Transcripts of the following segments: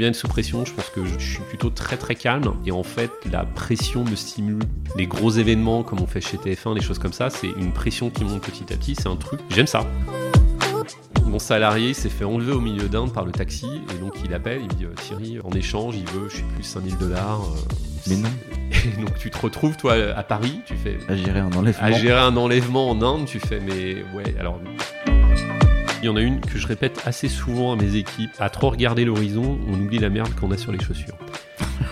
bien être sous pression. Je pense que je suis plutôt très très calme. Et en fait, la pression me stimule. Les gros événements, comme on fait chez TF1, des choses comme ça, c'est une pression qui monte petit à petit. C'est un truc. J'aime ça. Mon salarié s'est fait enlever au milieu d'Inde par le taxi. Et donc, il appelle, il me dit euh, Thierry, en échange, il veut, je sais plus, 5000 dollars. euh, Mais non. Et donc, tu te retrouves, toi, à Paris. Tu fais À gérer un enlèvement. à gérer un enlèvement en Inde, tu fais, mais ouais, alors. Il y en a une que je répète assez souvent à mes équipes. À trop regarder l'horizon, on oublie la merde qu'on a sur les chaussures.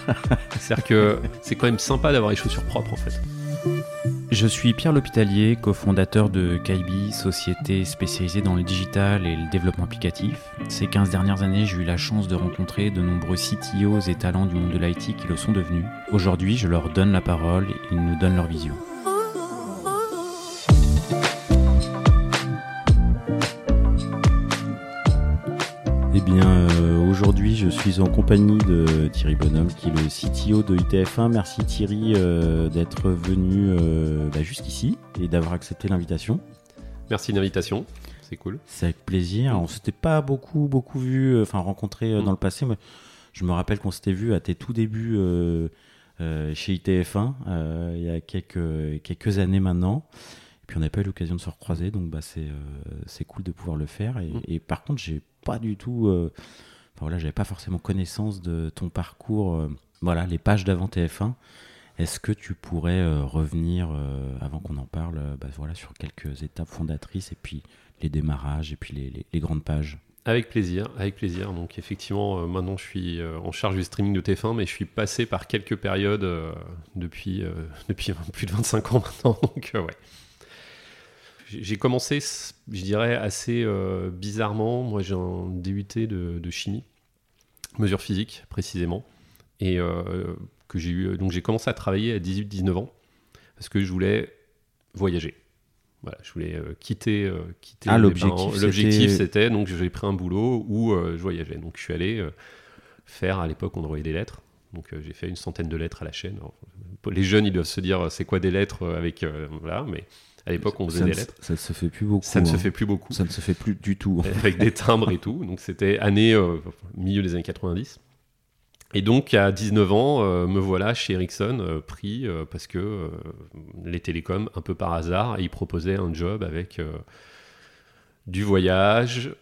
C'est-à-dire que c'est quand même sympa d'avoir les chaussures propres en fait. Je suis Pierre L'Hôpitalier, cofondateur de Kaibi, société spécialisée dans le digital et le développement applicatif. Ces 15 dernières années, j'ai eu la chance de rencontrer de nombreux CTOs et talents du monde de l'IT qui le sont devenus. Aujourd'hui, je leur donne la parole et ils nous donnent leur vision. Eh bien, euh, aujourd'hui, je suis en compagnie de Thierry Bonhomme, qui est le CTO de ITF1. Merci Thierry euh, d'être venu euh, bah, jusqu'ici et d'avoir accepté l'invitation. Merci de l'invitation, c'est cool. C'est avec plaisir. On s'était pas beaucoup, beaucoup vu, enfin rencontré euh, Mm. dans le passé. mais je me rappelle qu'on s'était vu à tes tout débuts chez ITF1 euh, il y a quelques, quelques années maintenant. Et puis on n'a pas eu l'occasion de se recroiser, donc bah, c'est euh, c'est cool de pouvoir le faire. Et, Mm. et par contre, j'ai pas du tout, euh, enfin voilà, j'avais pas forcément connaissance de ton parcours. euh, voilà, les pages d'avant TF1. Est-ce que tu pourrais revenir, avant qu'on en parle, bah, voilà, sur quelques étapes fondatrices et puis les démarrages et puis les, les- les grandes pages? Avec plaisir, avec plaisir. Donc effectivement, euh, maintenant je suis euh, en charge du streaming de TF1, mais je suis passé par quelques périodes euh, depuis, depuis plus de 25 ans maintenant. Donc ouais. J'ai commencé, je dirais, assez euh, bizarrement. Moi j'ai un DUT de, de chimie, mesure physique précisément, et euh, que j'ai eu. Donc j'ai commencé à travailler à 18-19 ans parce que je voulais voyager. Voilà, je voulais euh, quitter, quitter Ah, l'objectif, c'était- L'objectif, c'était donc j'ai pris un boulot où je voyageais. Donc je suis allé faire à l'époque on envoyait des lettres. Donc euh, j'ai fait une centaine de lettres à la chaîne. Alors, les jeunes ils doivent se dire c'est quoi des lettres avec euh, voilà, mais à l'époque on faisait ça des lettres. ça ne se fait plus beaucoup. Ça ne se hein. fait plus beaucoup Ça ne se fait plus du tout. avec des timbres et tout. Donc c'était année euh, milieu des années 90. Et donc à 19 ans, euh, me voilà chez Ericsson euh, pris parce que les télécoms, un peu par hasard, ils proposaient un job avec du voyage,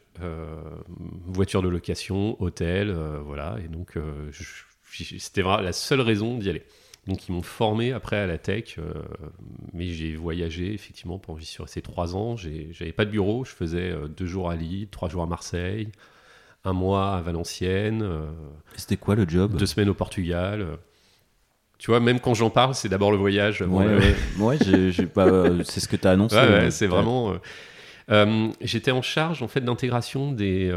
voiture de location, hôtel, voilà. Et donc c'était vraiment la seule raison d'y aller. Donc ils m'ont formé après à la tech, euh, mais j'ai voyagé effectivement pendant j'y suis resté trois ans. J'avais pas de bureau, je faisais euh, deux jours à Lille, trois jours à Marseille, un mois à Valenciennes, euh, C'était quoi le job? deux semaines au Portugal. Tu vois, même quand j'en parle, c'est d'abord le voyage. Ouais, c'est ce que tu as annoncé. Ouais, c'est vraiment. euh, J'étais en charge en fait d'intégration des.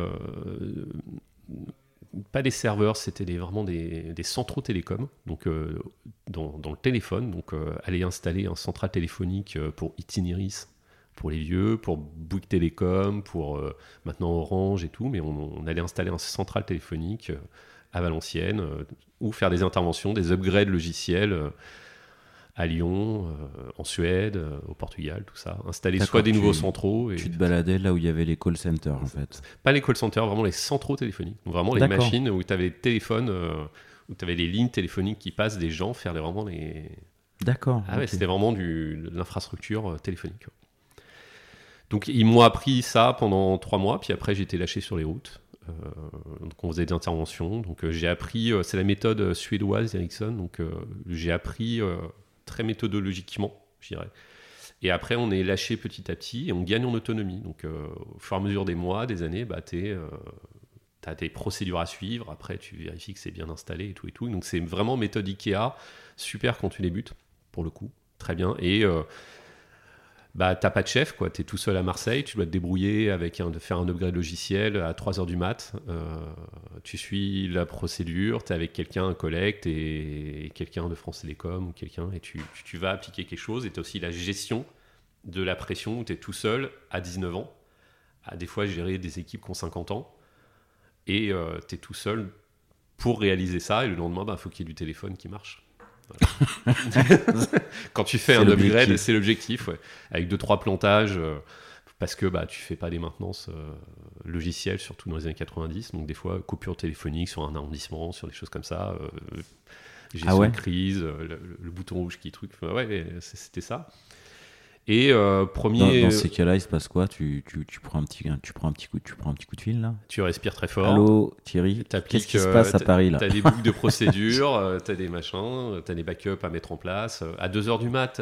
Pas des serveurs, c'était vraiment des, centraux télécoms, donc euh, dans, le téléphone. Donc euh, aller installer un central téléphonique euh, pour Itineris, pour les vieux, pour Bouygues Télécom, pour maintenant Orange et tout, mais on, on allait installer un central téléphonique à Valenciennes ou faire des interventions, des upgrades logiciels. À Lyon, euh, en Suède, euh, au Portugal, tout ça. Installer soit des tu- nouveaux centraux, et Tu te baladais là où il y avait les call centers en fait. pas les call centers, vraiment les centraux téléphoniques. Donc vraiment les machines où tu avais les téléphones, euh, où tu avais les lignes téléphoniques qui passent des gens faire les- vraiment les. D'accord. Ah ouais, c'était vraiment du, de l'infrastructure téléphonique. Donc ils m'ont appris ça pendant trois mois, puis après j'ai été lâché sur les routes. Donc on faisait des interventions. Donc j'ai appris, c'est la méthode suédoise Ericsson. Donc j'ai appris très méthodologiquement, je dirais. Et après, on est lâché petit à petit et on gagne en autonomie. Donc, euh, au fur et à mesure des mois, des années, bah, tu as des procédures à suivre. Après, tu vérifies que c'est bien installé et tout et tout. Donc, c'est vraiment méthode Ikea. Super quand tu débutes, pour le coup. Très bien. Et euh, bah, t'as pas de chef, quoi. Tu es tout seul à Marseille. Tu dois te débrouiller avec un, de faire un upgrade logiciel à 3 heures du mat. Euh, tu suis la procédure. Tu es avec quelqu'un, un collègue, et, quelqu'un de France Télécom ou quelqu'un. Et tu, tu, vas appliquer quelque chose. Et tu as aussi la gestion de la pression où tu es tout seul à 19 ans. À des fois gérer des équipes qui ont 50 ans. Et tu es tout seul pour réaliser ça. Et le lendemain, il bah, faut qu'il y ait du téléphone qui marche. Quand tu fais un upgrade, c'est l'objectif, ouais. avec deux trois plantages euh, parce que bah, tu fais pas des maintenances euh, logicielles, surtout dans les années 90. Donc des fois, coupure téléphonique sur un arrondissement, sur des choses comme ça. Euh, gestion Ah ouais? de crise, le, le bouton rouge qui truc. Enfin, ouais, c'était ça. Et euh, Dans, premier, dans ces cas-là, il se passe quoi? Tu, tu, tu prends un petit, tu prends un petit coup, tu prends un petit coup de fil là? Tu respires très fort. Allô, Thierry. Qu'est-ce qui se euh, passe à Paris là? T'as des boucles de procédure, euh, t'as des machins, t'as des backups à mettre en place. À 2h du mat,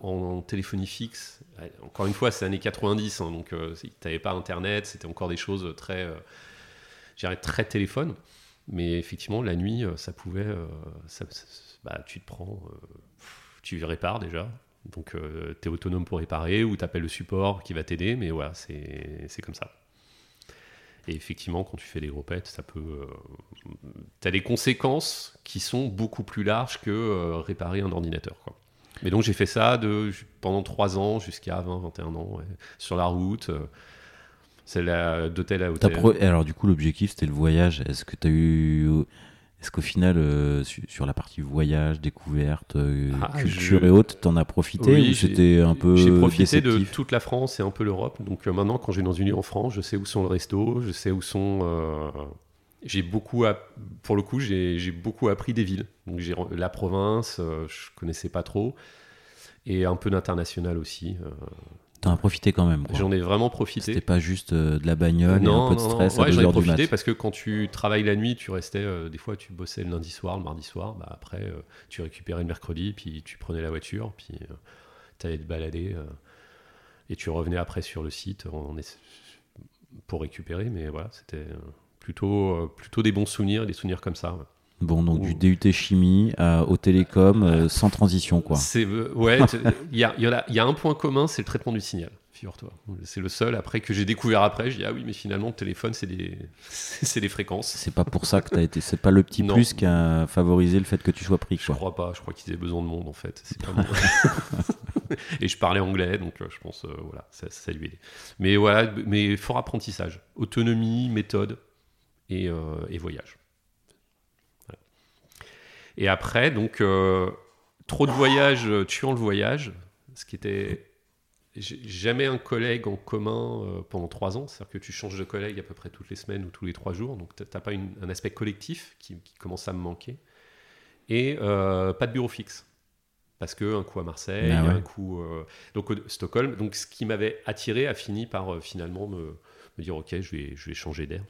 en, en téléphonie fixe, encore une fois, c'est années 90, hein, donc euh, t'avais pas Internet, c'était encore des choses très, euh, dirais, très téléphone. Mais effectivement, la nuit, ça pouvait, euh, ça- ça- bah, tu te prends, euh, tu répares déjà. Donc, tu es autonome pour réparer ou tu appelles le support qui va t'aider, mais voilà, c'est comme ça. Et effectivement, quand tu fais des gros pets, ça peut. tu as des conséquences qui sont beaucoup plus larges que euh, réparer un ordinateur. Quoi. Mais donc, j'ai fait ça de, pendant 3 ans jusqu'à 20, 21 ans, ouais, sur la route. euh, c'est d'hôtel à hôtel. pro- Alors du coup, l'objectif c'était le voyage. Est-ce que tu as eu, est-ce qu'au final, euh, su- sur la partie voyage, découverte, euh, Ah, culture je- et autres, t'en as profité Oui, ou j'ai- c'était un peu J'ai profité de déceptif? toute la France et un peu l'Europe. Donc euh, maintenant, quand je vais dans une île en France, je sais où sont le resto, je sais où sont. euh, j'ai beaucoup, app- pour le coup, j'ai j'ai beaucoup appris des villes. Donc j'ai re- la province, euh, je connaissais pas trop, et un peu d'international aussi. euh, T'en as profité quand même. J'en ai vraiment C'était profité. pas juste euh, de la bagnole et un peu de non, stress ouais, j'en 2 ai profité parce que quand tu travailles la nuit, tu restais, euh, des fois tu bossais le lundi soir, le mardi soir, bah après euh, tu récupérais le mercredi, puis tu prenais la voiture, puis tu allais te balader et tu revenais après sur le site pour récupérer, mais voilà, c'était plutôt, plutôt des bons souvenirs, des souvenirs comme ça. ouais. Bon, donc du. DUT chimie à, au télécom euh, sans transition quoi. C'est euh, ouais, il y a, il y en a- il y a un point commun, c'est le traitement du signal. Figure-toi, c'est le seul après que j'ai découvert après. Je dis ah oui, mais finalement le téléphone c'est des, c'est des fréquences. C'est pas pour ça que t'as été. C'est pas le petit Non. plus qui a favorisé le fait que tu sois pris Je quoi. crois pas, je crois qu'ils avaient besoin de monde en fait. C'est pas moi. et je parlais anglais, donc euh, je pense, euh, voilà, ça, ça lui aidait. Mais voilà, mais fort apprentissage. Autonomie, méthode et, euh, et voyage. Et après, donc, euh, trop de voyages euh, tuant le voyage, ce qui était. Jamais un collègue en commun euh, pendant trois ans, c'est-à-dire que tu changes de collègue à peu près toutes les semaines ou tous les trois jours, donc tu n'as pas une- un aspect collectif qui, qui commence à me manquer et euh, pas de bureau fixe. Parce que un coup à Marseille, Ah ouais. un coup euh, donc au- Stockholm. Donc ce qui m'avait attiré a fini par finalement me, me dire ok, je vais, je vais changer d'air.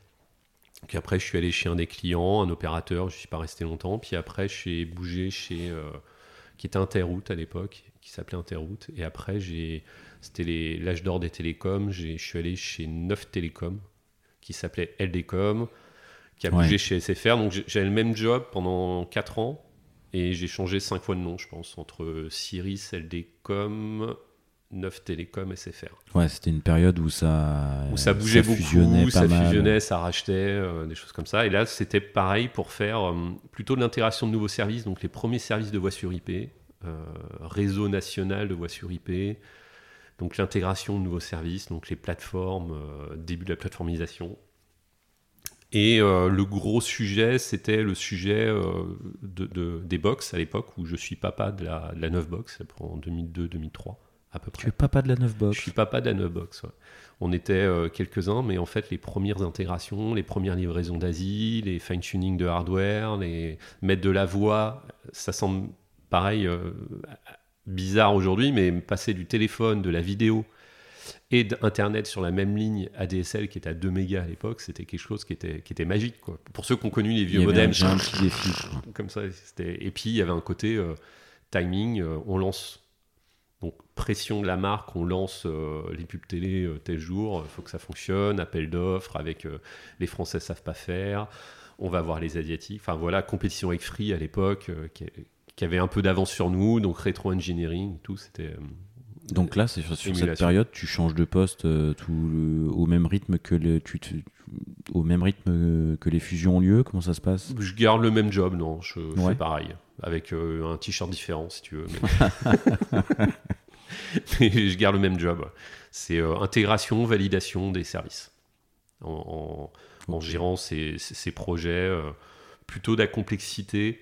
Puis après, je suis allé chez un des clients, un opérateur, je suis pas resté longtemps. Puis après, j'ai bougé chez euh, qui était Interroute à l'époque, qui s'appelait Interroute. Et après, j'ai c'était l'âge d'or des télécoms. Je suis allé chez Neuf Télécom, qui s'appelait LDcom, qui a Ouais. bougé chez SFR. Donc j'ai- j'avais le même job pendant 4 ans. Et j'ai changé 5 fois de nom, je pense, entre Ciris, LDcom, 9 Télécom, SFR. Ouais, c'était une période où ça. Où ça euh, bougeait fusionnait beaucoup, pas ça mal. fusionnait, ça rachetait, euh, des choses comme ça. Et là, c'était pareil pour faire euh, plutôt de l'intégration de nouveaux services, donc les premiers services de voix sur IP, euh, réseau national de voix sur IP, donc l'intégration de nouveaux services, donc les plateformes, début de la plateformisation. Et le gros sujet, c'était le sujet de, de- des box à l'époque, où je suis papa de la, de la 9 box, en 2002-2003 à peu près. Tu es papa de la 9 box. Je suis papa de la 9 box. ouais. On était euh, quelques-uns, mais en fait, les premières intégrations, les premières livraisons d'ASI, les fine-tuning de hardware, les mettre de la voix, ça semble pareil, euh, bizarre aujourd'hui, mais passer du téléphone, de la vidéo et d'Internet sur la même ligne ADSL qui était à 2 mégas à l'époque, c'était quelque chose qui était, qui était magique. Quoi. Pour ceux qui ont connu les Il y vieux avait modems, un, j'ai un petit défi. quoi. comme ça. C'était... Et puis il y avait un côté euh, timing, euh, on lance. Donc pression de la marque, on lance euh, les pubs télé euh, tel jour, il faut que ça fonctionne, appel d'offres avec euh, les Français savent pas faire, on va voir les Asiatiques. Enfin voilà, compétition avec Free à l'époque, euh, qui, qui avait un peu d'avance sur nous, donc rétro-engineering, tout, c'était... euh, Donc là, c'est sur, sur cette période, tu changes de poste euh, tout le- au même rythme que le, tu, te- au même rythme euh, que les fusions ont lieu. Comment ça se passe? Je garde le même job, non, je Ouais. fais pareil, avec euh, un t-shirt différent si tu veux. Mais... Mais je garde le même job. C'est euh, intégration, validation des services. En, en- en gérant ces, ces- projets, euh, plutôt de la complexité,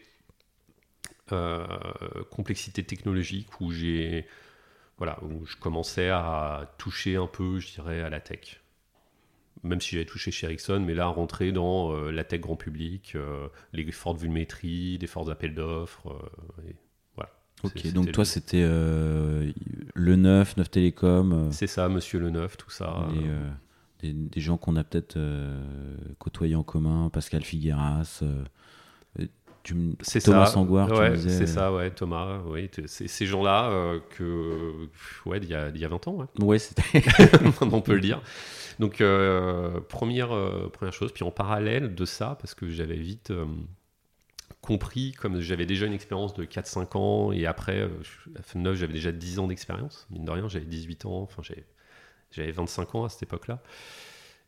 complexité technologique, où j'ai voilà, où je commençais à toucher un peu, je dirais, à la tech. Même si j'avais touché chez Ericsson, mais là, rentrer dans euh, la tech grand public, euh, les fortes volumétries, des forts appels d'offres. euh, et voilà. Ok, donc toi le- c'était le 9, 9 Télécom, C'est ça, Monsieur Le Neuf, tout ça. des, euh, des, des gens qu'on a peut-être côtoyés en commun, Pascal Figueras, tu C'est Thomas ça. Ouais, disais. c'est ça, ouais, Thomas. Oui, t- c'est ces gens-là euh, que, ouais, d'il y a, d'il y a 20 ans, ouais. Ouais, c'était. on peut le dire. Donc, euh, première, euh, première chose. Puis en parallèle de ça, parce que j'avais vite euh, compris, comme j'avais déjà une expérience de 4-5 ans, et après, euh, à fin de neuf, j'avais déjà 10 ans d'expérience. Mine de rien, j'avais 18 ans, enfin, j'avais, j'avais 25 ans à cette époque-là.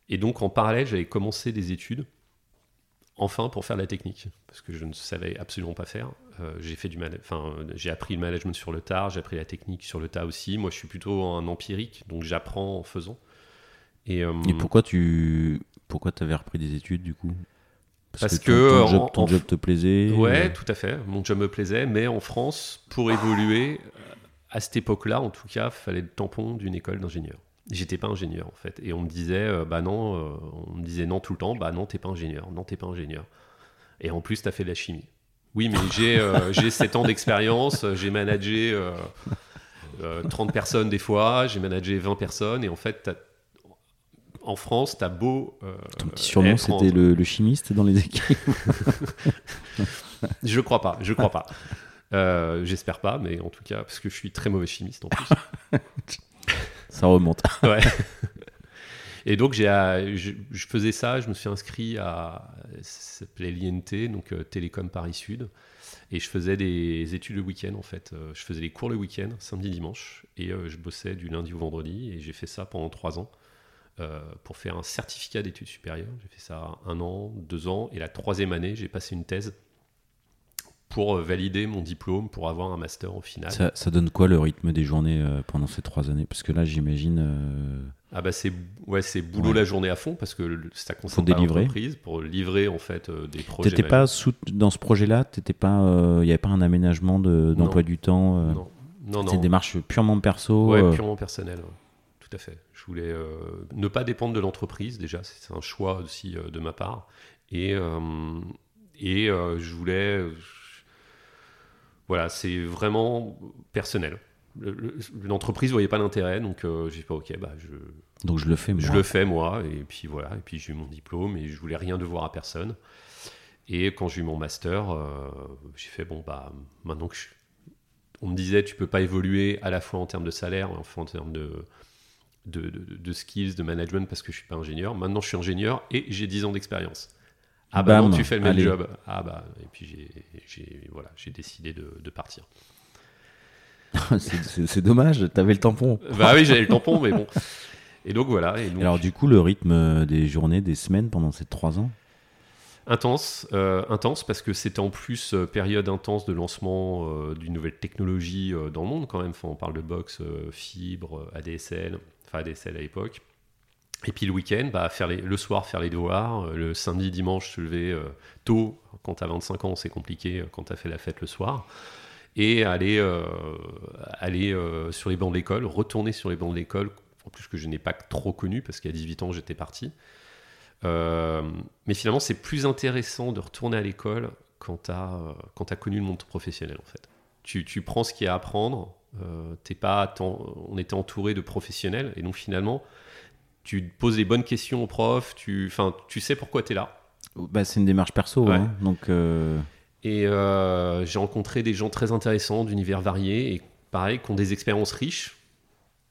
Et donc, en parallèle, j'avais commencé des études, enfin, pour faire la technique, parce que je ne savais absolument pas faire. Euh, j'ai fait du enfin, j'ai appris le management sur le tard, j'ai appris la technique sur le tas aussi. Moi, je suis plutôt un empirique, donc j'apprends en faisant. Et, euh, Et pourquoi tu pourquoi avais repris des études du coup? Parce ton- que ton, en- job, ton en- job te plaisait Ouais, euh, tout à fait. Mon job me plaisait, mais en France, pour évoluer, euh, à cette époque-là, en tout cas, fallait le tampon d'une école d'ingénieur. J'étais pas ingénieur en fait, et on me disait, euh, bah non, euh, on me disait non tout le temps, bah non, t'es pas ingénieur, non, t'es pas ingénieur. Et en plus, t'as fait de la chimie. Oui, mais j'ai euh, j'ai 7 ans d'expérience, euh, j'ai managé euh, euh, 30 personnes des fois, j'ai managé 20 personnes, et en fait, t'as- en France, t'as beau. euh, Ton petit surnom être en- c'était le, le chimiste dans les équipes. Je crois pas, je crois pas. Euh, J'espère pas, mais en tout cas, parce que je suis très mauvais chimiste en plus. Ça remonte. Ouais. Et donc, j'ai, euh, je, faisais ça, je me suis inscrit à. Ça s'appelait l'INT, donc euh, Télécom Paris Sud. Et je faisais des études le week-end, en fait. Euh, je faisais les cours le week-end, samedi, dimanche. Et je bossais du lundi au vendredi. Et j'ai fait ça pendant trois ans. pour faire un certificat d'études supérieures. J'ai fait ça un an, deux ans. Et la troisième année, j'ai passé une thèse pour euh, valider mon diplôme, pour avoir un master au final. Ça, ça donne quoi le rythme des journées euh, pendant ces trois années? Parce que là j'imagine. euh, Ah bah c'est ouais c'est boulot Ouais. la journée à fond parce que ça concerne l'entreprise pour livrer en fait euh, des projets. T'étais pas sous, dans ce projet-là T'étais pas, il n'y avait pas un aménagement de- d'emploi du temps euh, non non C'est une démarche purement perso. ouais euh, purement personnel ouais. tout à fait. Je voulais euh, ne pas dépendre de l'entreprise déjà c'est un choix aussi euh, de ma part et euh, et euh, je voulais euh, voilà c'est vraiment personnel. Le- le- L'entreprise voyait pas l'intérêt donc euh, j'ai pas ok bah je Donc je le fais. Je moi. le fais moi, et puis voilà, et puis j'ai eu mon diplôme, et je voulais rien devoir à personne. Et quand j'ai eu mon master, euh, j'ai fait bon bah maintenant que je... on me disait tu peux pas évoluer à la fois en termes de salaire, en termes de de, de- de skills, de management parce que je suis pas ingénieur. Maintenant je suis ingénieur et j'ai 10 ans d'expérience. Ah bah non, tu fais le même allez. job. Ah bah et puis j'ai voilà décidé de, de partir. c'est dommage, t'avais le tampon. bah oui j'avais le tampon mais bon. Et donc voilà. Et donc, Alors du coup le rythme des journées, des semaines pendant ces trois ans? Intense, euh, intense parce que c'était en plus euh, période intense de lancement euh, d'une nouvelle technologie euh, dans le monde quand même. Enfin, on parle de box, euh, fibre, euh, ADSL, enfin ADSL à l'époque. Et puis le week-end, bah, faire le soir faire les devoirs, euh, le samedi, dimanche se lever euh, tôt. Quand t'as 25 ans, c'est compliqué euh, quand t'as fait la fête le soir. Et aller, aller sur les bancs de l'école, retourner sur les bancs de l'école, en plus que je n'ai pas trop connu parce qu'à 18 ans j'étais parti. Mais finalement, c'est plus intéressant de retourner à l'école quand tu as, connu le monde professionnel, en fait. Tu, tu prends ce qu'il y a à apprendre. t'es pas, on était entouré de professionnels, et donc finalement, tu poses les bonnes questions aux profs, tu, tu sais pourquoi tu es là. bah, C'est une démarche perso, Ouais. hein, donc euh, Et euh, j'ai rencontré des gens très intéressants d'univers variés, et pareil, qui ont des expériences riches,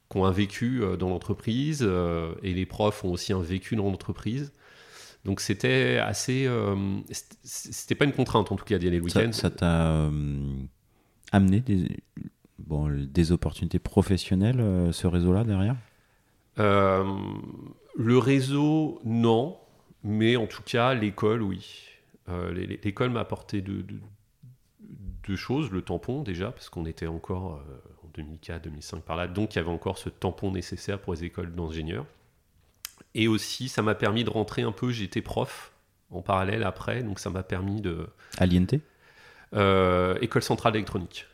qui ont un vécu euh, dans l'entreprise, euh, et les profs ont aussi un vécu dans l'entreprise. Donc c'était assez. c'était- pas une contrainte en tout cas d'y aller le week-end. ça t'a amené des, bon, des opportunités professionnelles, ce réseau-là derrière? Euh, le réseau, non, mais en tout cas l'école, oui. Euh, l'é- l'é- l'école m'a apporté deux, deux- deux choses. Le tampon déjà, parce qu'on était encore euh, en 2004-2005 par là, donc il y avait encore ce tampon nécessaire pour les écoles d'ingénieurs. Et aussi, ça m'a permis de rentrer un peu. J'étais prof en parallèle après, donc ça m'a permis de À l'INT école centrale d'électronique.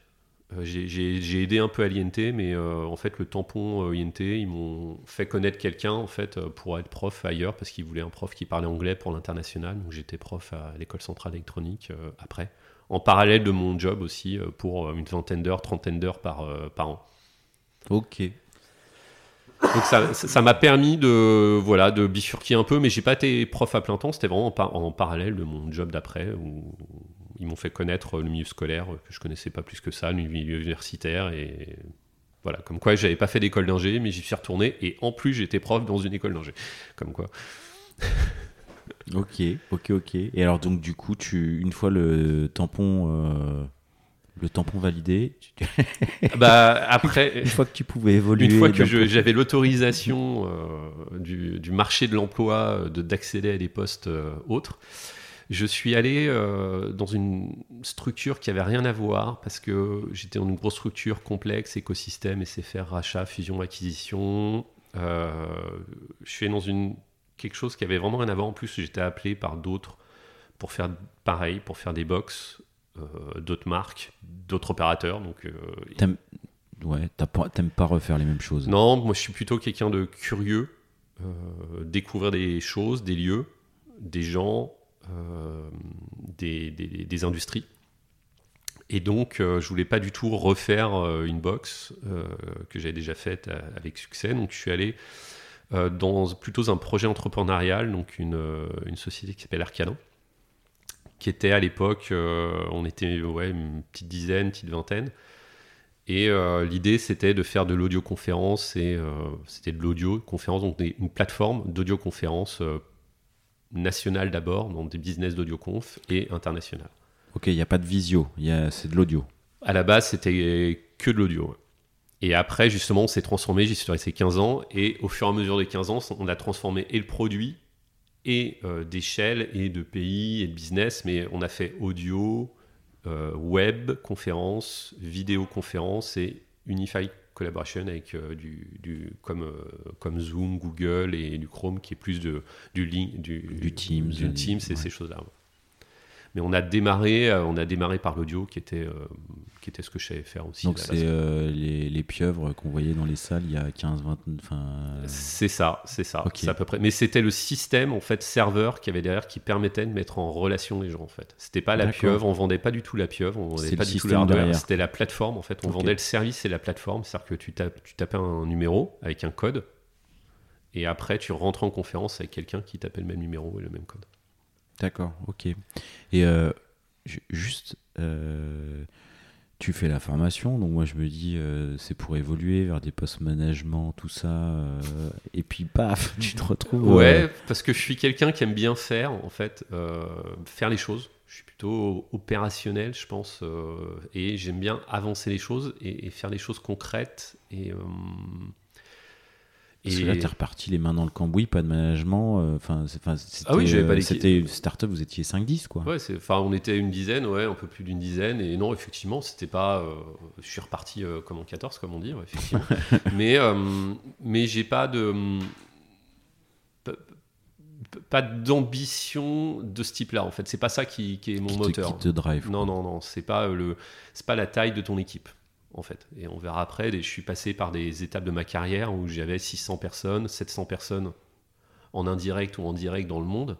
Euh, j'ai- aidé un peu à l'INT, mais euh, en fait, le tampon euh, INT, ils m'ont fait connaître quelqu'un en fait pour être prof ailleurs parce qu'ils voulaient un prof qui parlait anglais pour l'international. Donc j'étais prof à l'école centrale électronique euh, après, en parallèle de mon job aussi pour une vingtaine d'heures, trentaine d'heures par, par an. Ok. Donc ça m'a permis de voilà de bifurquer un peu, mais j'ai pas été prof à plein temps. C'était vraiment en, par- en parallèle de mon job d'après où ils m'ont fait connaître le milieu scolaire euh, que je connaissais pas plus que ça, le milieu universitaire et voilà. Comme quoi, j'avais pas fait d'école d'ingé, mais j'y suis retourné et en plus j'étais prof dans une école d'ingé. Comme quoi. Ok, ok, ok. Et alors donc du coup, tu une fois le tampon, euh, le tampon validé, tu- Bah après. une fois que tu pouvais évoluer, Une fois que peu- j'avais l'autorisation euh, du, du marché de l'emploi euh, de- d'accéder à des postes euh, autres, je suis allé euh, dans une structure qui avait rien à voir parce que j'étais dans une grosse structure complexe, écosystème, SFR, rachat, fusion, acquisition. Euh, je suis allé dans une, quelque chose qui avait vraiment rien à voir. En plus, j'étais appelé par d'autres pour faire pareil, pour faire des box, euh, d'autres marques, d'autres opérateurs. Donc, euh, T'aimes- ouais, pas- t'aimes pas refaire les mêmes choses. non, moi je suis plutôt quelqu'un de curieux, euh, découvrir des choses, des lieux, des gens, des, des- industries. Et donc euh, je voulais pas du tout refaire euh, une box euh, que j'avais déjà faite euh, avec succès. Donc je suis allé euh, dans plutôt un projet entrepreneurial, donc une, euh, une société qui s'appelle Arcanon, qui était à l'époque, euh, on était ouais, une petite dizaine, petite vingtaine. Et euh, l'idée, c'était de faire de l'audioconférence et euh, c'était de l'audioconférence, donc une plateforme d'audioconférence nationale d'abord, dans des business d'audioconf et international. Ok, il y a pas de visio, c'est de l'audio. À la base, c'était que de l'audio. Et après, justement, on s'est transformé, j'y suis resté 15 ans, et au fur et à mesure des 15 ans, on a transformé et le produit, et euh, d'échelle, et de pays, et de business, mais on a fait audio, euh, web, conférence, vidéoconférence, et Unify Collaboration avec euh, du, du- comme, euh, comme Zoom, Google et du Chrome, qui est plus de, du, link, du, Du Teams, du Teams et ouais. ces choses-là. Mais on a démarré, euh, on a démarré par l'audio, qui était, qui était ce que je savais faire aussi. Donc la c'est euh, les, les pieuvres qu'on voyait dans les salles il y a 15, 20, enfin. euh, C'est ça, c'est ça. C'est à peu près. Mais c'était le système en fait serveur qui avait derrière qui permettait de mettre en relation les gens en fait. C'était pas la pieuvre, on vendait pas du tout la pieuvre, on vendait pas du tout système le hardware. derrière. C'était la plateforme en fait. On vendait le service et la plateforme, c'est-à-dire que tu, tapes, tu tapais un numéro avec un code et après tu rentres en conférence avec quelqu'un qui tapait le même numéro et le même code. D'accord, ok. Et euh, ju- juste, euh, tu fais la formation, donc moi je me dis euh, c'est pour évoluer vers des postes management, tout ça, euh, et puis paf, tu te retrouves. euh, Ouais, parce que je suis quelqu'un qui aime bien faire, en fait, faire les choses. Je suis plutôt opérationnel, je pense, et j'aime bien avancer les choses et, faire les choses concrètes. Et- que là, t'es reparti les mains dans le cambouis, pas de management. euh, Enfin, Ah oui, j'avais pas euh. C'était une start-up, vous étiez 5-10, quoi. Ouais, enfin, on était une dizaine, ouais, un peu plus d'une dizaine, et non, effectivement, c'était pas. euh, je suis reparti euh, comme en 14, comme on dit, ouais, effectivement. mais mais j'ai pas de. Pas d'ambition de ce type-là, en fait. C'est pas ça qui, qui est mon qui, te, moteur. qui te drive. Non, quoi. non, non, c'est pas le, pas la taille de ton équipe, en fait. Et on verra après. Je suis passé par des étapes de ma carrière où j'avais 600 personnes, 700 personnes en indirect ou en direct dans le monde.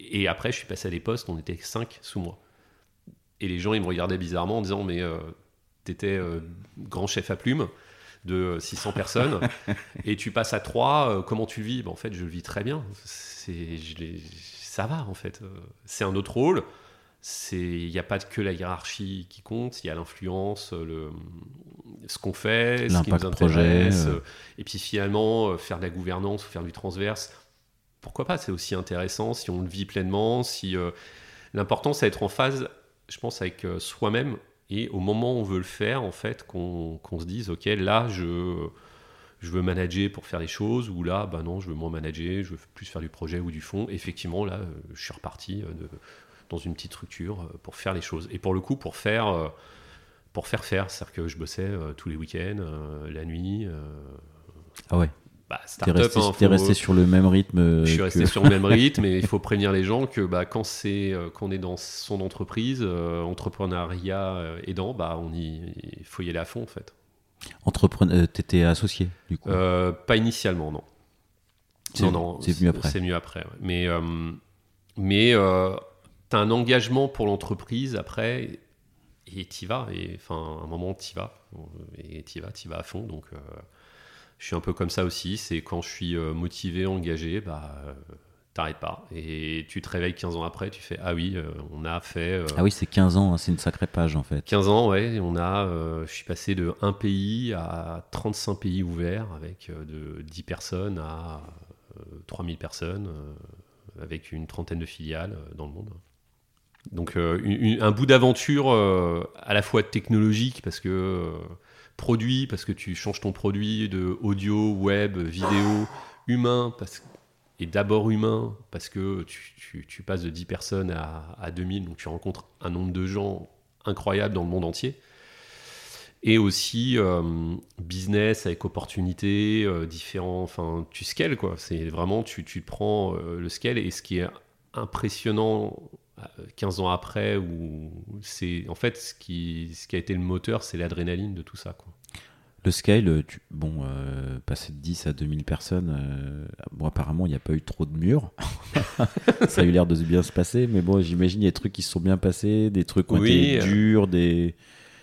Et après, je suis passé à des postes, on était 5 sous moi. Et les gens, ils me regardaient bizarrement en disant, mais euh, t'étais euh, grand chef à plume de 600 personnes et tu passes à 3, comment tu vis? Ben, En fait, je le vis très bien. Je ça va, en fait. Euh, C'est un autre rôle il n'y a pas que la hiérarchie qui compte, il y a l'influence, le ce qu'on fait, ce qui nous L'impact projet, intéresse, euh. et puis finalement euh, faire de la gouvernance ou faire du transverse. Pourquoi pas C'est aussi intéressant si on le vit pleinement. Si euh, l'important c'est d'être en phase, je pense, avec euh, soi-même et au moment où on veut le faire, en fait, qu'on qu'on se dise ok là je je veux manager pour faire les choses, ou là, bah non, je veux moins manager, je veux plus faire du projet ou du fond. Effectivement, là, euh, je suis reparti euh, de, dans une petite structure euh, pour faire les choses. Et pour le coup, pour faire, euh, pour faire faire, c'est-à-dire que je bossais euh, tous les week-ends, la nuit. Ah ouais. bah, T'es resté, hein, faut- resté sur le même rythme. je suis que- resté sur le même rythme et il faut prévenir les gens que bah, quand c'est qu'on est dans son entreprise, euh, entrepreneuriat aidant, bah on y il faut y aller à fond en fait. Entrepreneur, t'étais associé du coup. Euh, pas initialement non. C'est- non non, c'est mieux après. C'est mieux après. ouais. Mais euh, mais t'as un engagement pour l'entreprise après et t'y vas et enfin à un moment t'y vas et t'y vas t'y vas à fond donc. euh, je suis un peu comme ça aussi, c'est quand je suis euh, motivé, engagé, bah euh, t'arrêtes pas. Et tu te réveilles 15 ans après, tu fais Ah oui, euh, on a fait Ah oui, c'est 15 ans, hein, c'est une sacrée page en fait. 15 ans, ouais, on a, je suis passé de 1 pays à 35 pays ouverts avec de 10 personnes à euh, 3000 personnes, avec une trentaine de filiales dans le monde. Donc euh, un bout d'aventure euh, à la fois technologique parce que euh, produit, parce que tu changes ton produit de audio, web, vidéo, humain, parce et d'abord humain, parce que tu, tu- passes de 10 personnes à, à 2000, donc tu rencontres un nombre de gens incroyable dans le monde entier. Et aussi business avec opportunités, différents, enfin tu scales quoi. C'est vraiment, tu, tu prends le scale et ce qui est impressionnant 15 ans après, où c'est en fait ce qui, ce qui a été le moteur, c'est l'adrénaline de tout ça quoi. Le scale, euh, tu- bon, euh, passer de 10 à 2000 personnes, euh, bon, apparemment, il n'y a pas eu trop de murs. ça a eu l'air de bien se passer, mais bon, j'imagine il y a des trucs qui se sont bien passés, des trucs qui ont Oui, été euh, durs, des,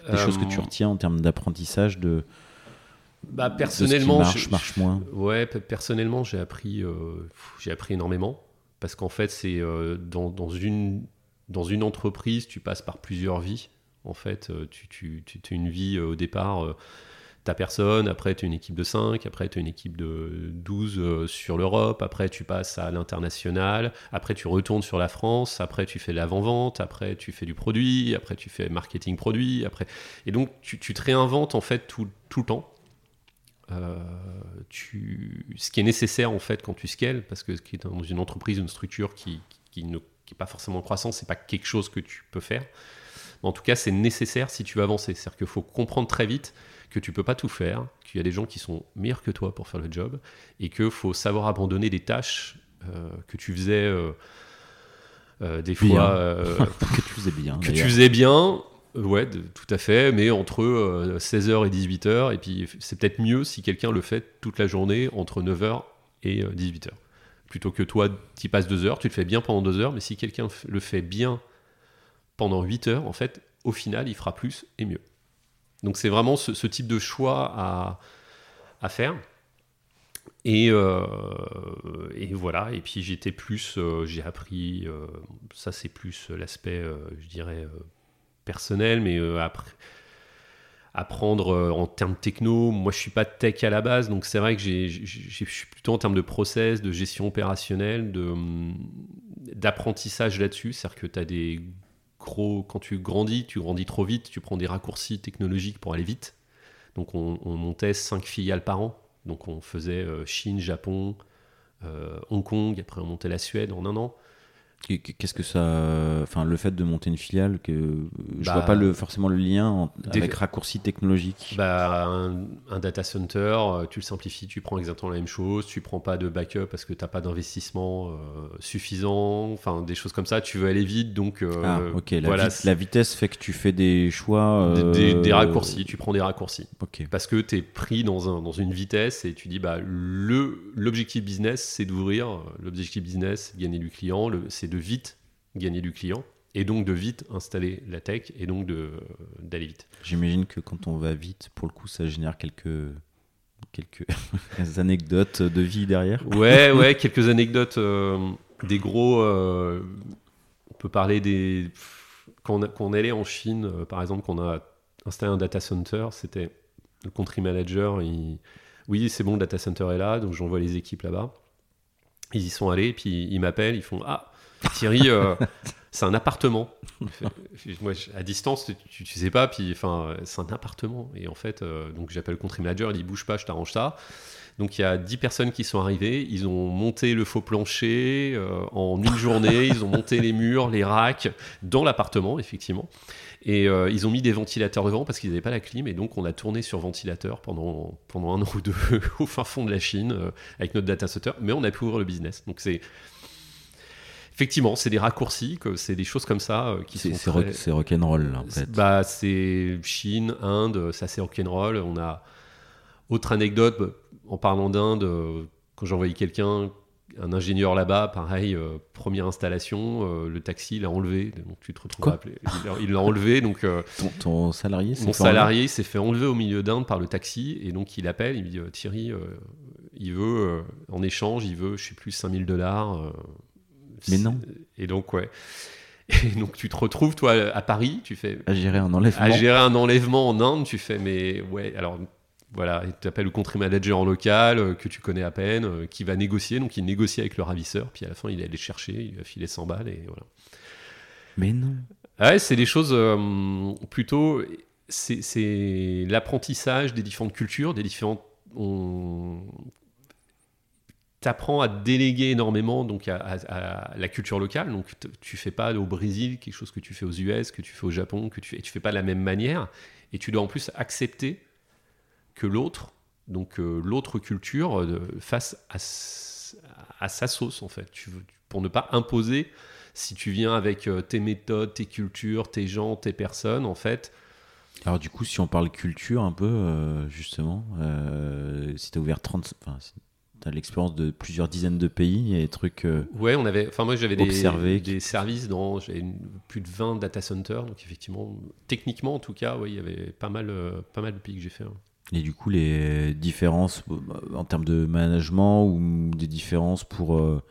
des choses que Euh, tu retiens en termes d'apprentissage de, Bah, de personnellement, ce qui marche, je- marche moins. Ouais, pe- personnellement, j'ai appris, euh, j'ai appris énormément parce qu'en fait, c'est euh, dans, une entreprise, tu passes par plusieurs vies. En fait, euh, tu tu une vie euh, au départ. T'as personne, après tu as une équipe de 5, après tu as une équipe de 12 euh, sur l'Europe, après tu passes à l'international, après tu retournes sur la France, après tu fais l'avant-vente, après tu fais du produit, après tu fais marketing produit, après... Et donc tu, te réinventes en fait tout le temps. Euh, tu... Ce qui est nécessaire en fait quand tu scales, parce que ce qui est dans une entreprise, une structure qui, qui ne qui est pas forcément en croissance, c'est pas quelque chose que tu peux faire. Mais en tout cas, c'est nécessaire si tu veux avancer. C'est-à-dire qu'il faut comprendre très vite que tu peux pas tout faire, qu'il y a des gens qui sont meilleurs que toi pour faire le job, et qu'il faut savoir abandonner des tâches euh, que tu faisais euh, euh, des Bien. fois euh, que tu faisais bien. que tu faisais bien, ouais, de- tout à fait, mais entre 16h et 18h, et puis c'est peut-être mieux si quelqu'un le fait toute la journée entre 9h et 18h. Plutôt que toi, tu passes 2 heures, tu le fais bien pendant 2 heures, mais si quelqu'un le fait bien pendant 8 heures, en fait, au final, il fera plus et mieux. Donc c'est vraiment ce, type de choix à, faire. Et, euh, voilà, et puis j'étais plus, euh, j'ai appris, euh, ça c'est plus l'aspect, euh, je dirais, euh, personnel, mais euh, apprendre euh, en termes techno, moi je suis pas tech à la base, donc c'est vrai que je suis plutôt en termes de process, de gestion opérationnelle, hum, d'apprentissage là-dessus, c'est-à-dire que tu des gros, quand tu grandis, tu grandis trop vite, tu prends des raccourcis technologiques pour aller vite, donc on, on montait 5 filiales par an, donc on faisait euh, Chine, Japon, euh, Hong Kong, après on montait la Suède en un an. Qu'est-ce que ça. Enfin, le fait de monter une filiale, que je Bah, vois pas le, forcément le lien en- avec raccourci technologique. Bah, un, un data center, euh, tu le simplifies, tu prends exactement la même chose, tu prends pas de backup parce que tu n'as pas d'investissement euh, suffisant, enfin des choses comme ça, tu veux aller vite, donc euh, ah, ok. La, voilà, vit- la vitesse fait que tu fais des choix. des, des- des raccourcis, tu prends des raccourcis. Ok. Parce que tu es pris dans, un, dans une vitesse et tu dis, bah, le- l'objectif business, c'est d'ouvrir, l'objectif business, c'est de gagner du client, c'est de vite gagner du client, et donc de vite installer la tech, et donc de- d'aller vite. J'imagine que quand on va vite, pour le coup, ça génère quelques quelques anecdotes de vie derrière. Ouais, ouais, quelques anecdotes. euh, des gros. euh, on peut parler des. Quand on, a- quand on allait en Chine, euh, par exemple, qu'on a installé un data center, c'était le country manager. Il, oui, c'est bon, le data center est là, donc j'envoie les équipes là-bas. Ils y sont allés, puis ils m'appellent, ils font Ah, Thierry, euh, c'est un appartement. Moi, à distance, tu, tu sais pas, puis enfin, c'est un appartement. Et en fait, euh, donc j'appelle le country manager, il dit bouge pas, je t'arrange ça. Donc il y a 10 personnes qui sont arrivées, ils ont monté le faux plancher euh, en une journée, ils ont monté les murs, les racks dans l'appartement, effectivement. Et ils ont mis des ventilateurs devant parce qu'ils n'avaient pas la clim. Et donc on a tourné sur ventilateur pendant, pendant un an ou deux au fin fond de la Chine avec notre data center. Mais on a pu ouvrir le business. Donc c'est. Effectivement, c'est des raccourcis, c'est des choses comme ça euh, qui sont c'est très- rock'n'roll, en fait. Bah, c'est Chine, Inde, ça c'est rock'n'roll. On a autre anecdote bah, en parlant d'Inde, euh, quand j'ai envoyé quelqu'un, un ingénieur là-bas, pareil, euh, première installation, euh, le taxi l'a enlevé, donc tu te retrouves Quoi appeler. Il l'a- enlevé, donc euh, Ton, ton salarié, mon s'est fait enlever au milieu d'Inde par le taxi, et donc il appelle, il me dit Thierry, il veut, en échange, il veut, je sais plus, 5000 dollars. Mais non. Et donc, ouais. Et donc tu te retrouves, toi, à Paris, tu fais à gérer un enlèvement. à gérer un enlèvement en Inde, tu fais, mais ouais, alors voilà, tu appelles le country manager en local, euh, que tu connais à peine, euh, qui va négocier, donc il négocie avec le ravisseur, puis à la fin il est allé chercher, il a filé 100 balles, et voilà. Mais non. Ah Ouais, c'est des choses euh, plutôt. C'est c'est l'apprentissage des différentes cultures, des différentes. On... T'apprends à déléguer énormément donc à, la culture locale. Donc tu fais pas au Brésil quelque chose que tu fais aux US, que tu fais au Japon, que tu et tu fais pas de la même manière. Et tu dois en plus accepter que l'autre, donc euh, l'autre culture, euh, fasse à, sa sauce en fait. Pour ne pas imposer si tu viens avec euh, tes méthodes, tes cultures, tes gens, tes personnes, en fait, Alors du coup, si on parle culture un peu, justement, si tu as ouvert 30... Enfin, si tu as l'expérience de plusieurs dizaines de pays, il y a des trucs... euh, ouais, on avait, enfin moi j'avais des, des services dans, une- plus de 20 data centers, donc effectivement, techniquement en tout cas, ouais, il y avait pas mal, euh, pas mal de pays que j'ai fait. hein. Et du coup, les différences euh, en termes de management ou des différences pour euh,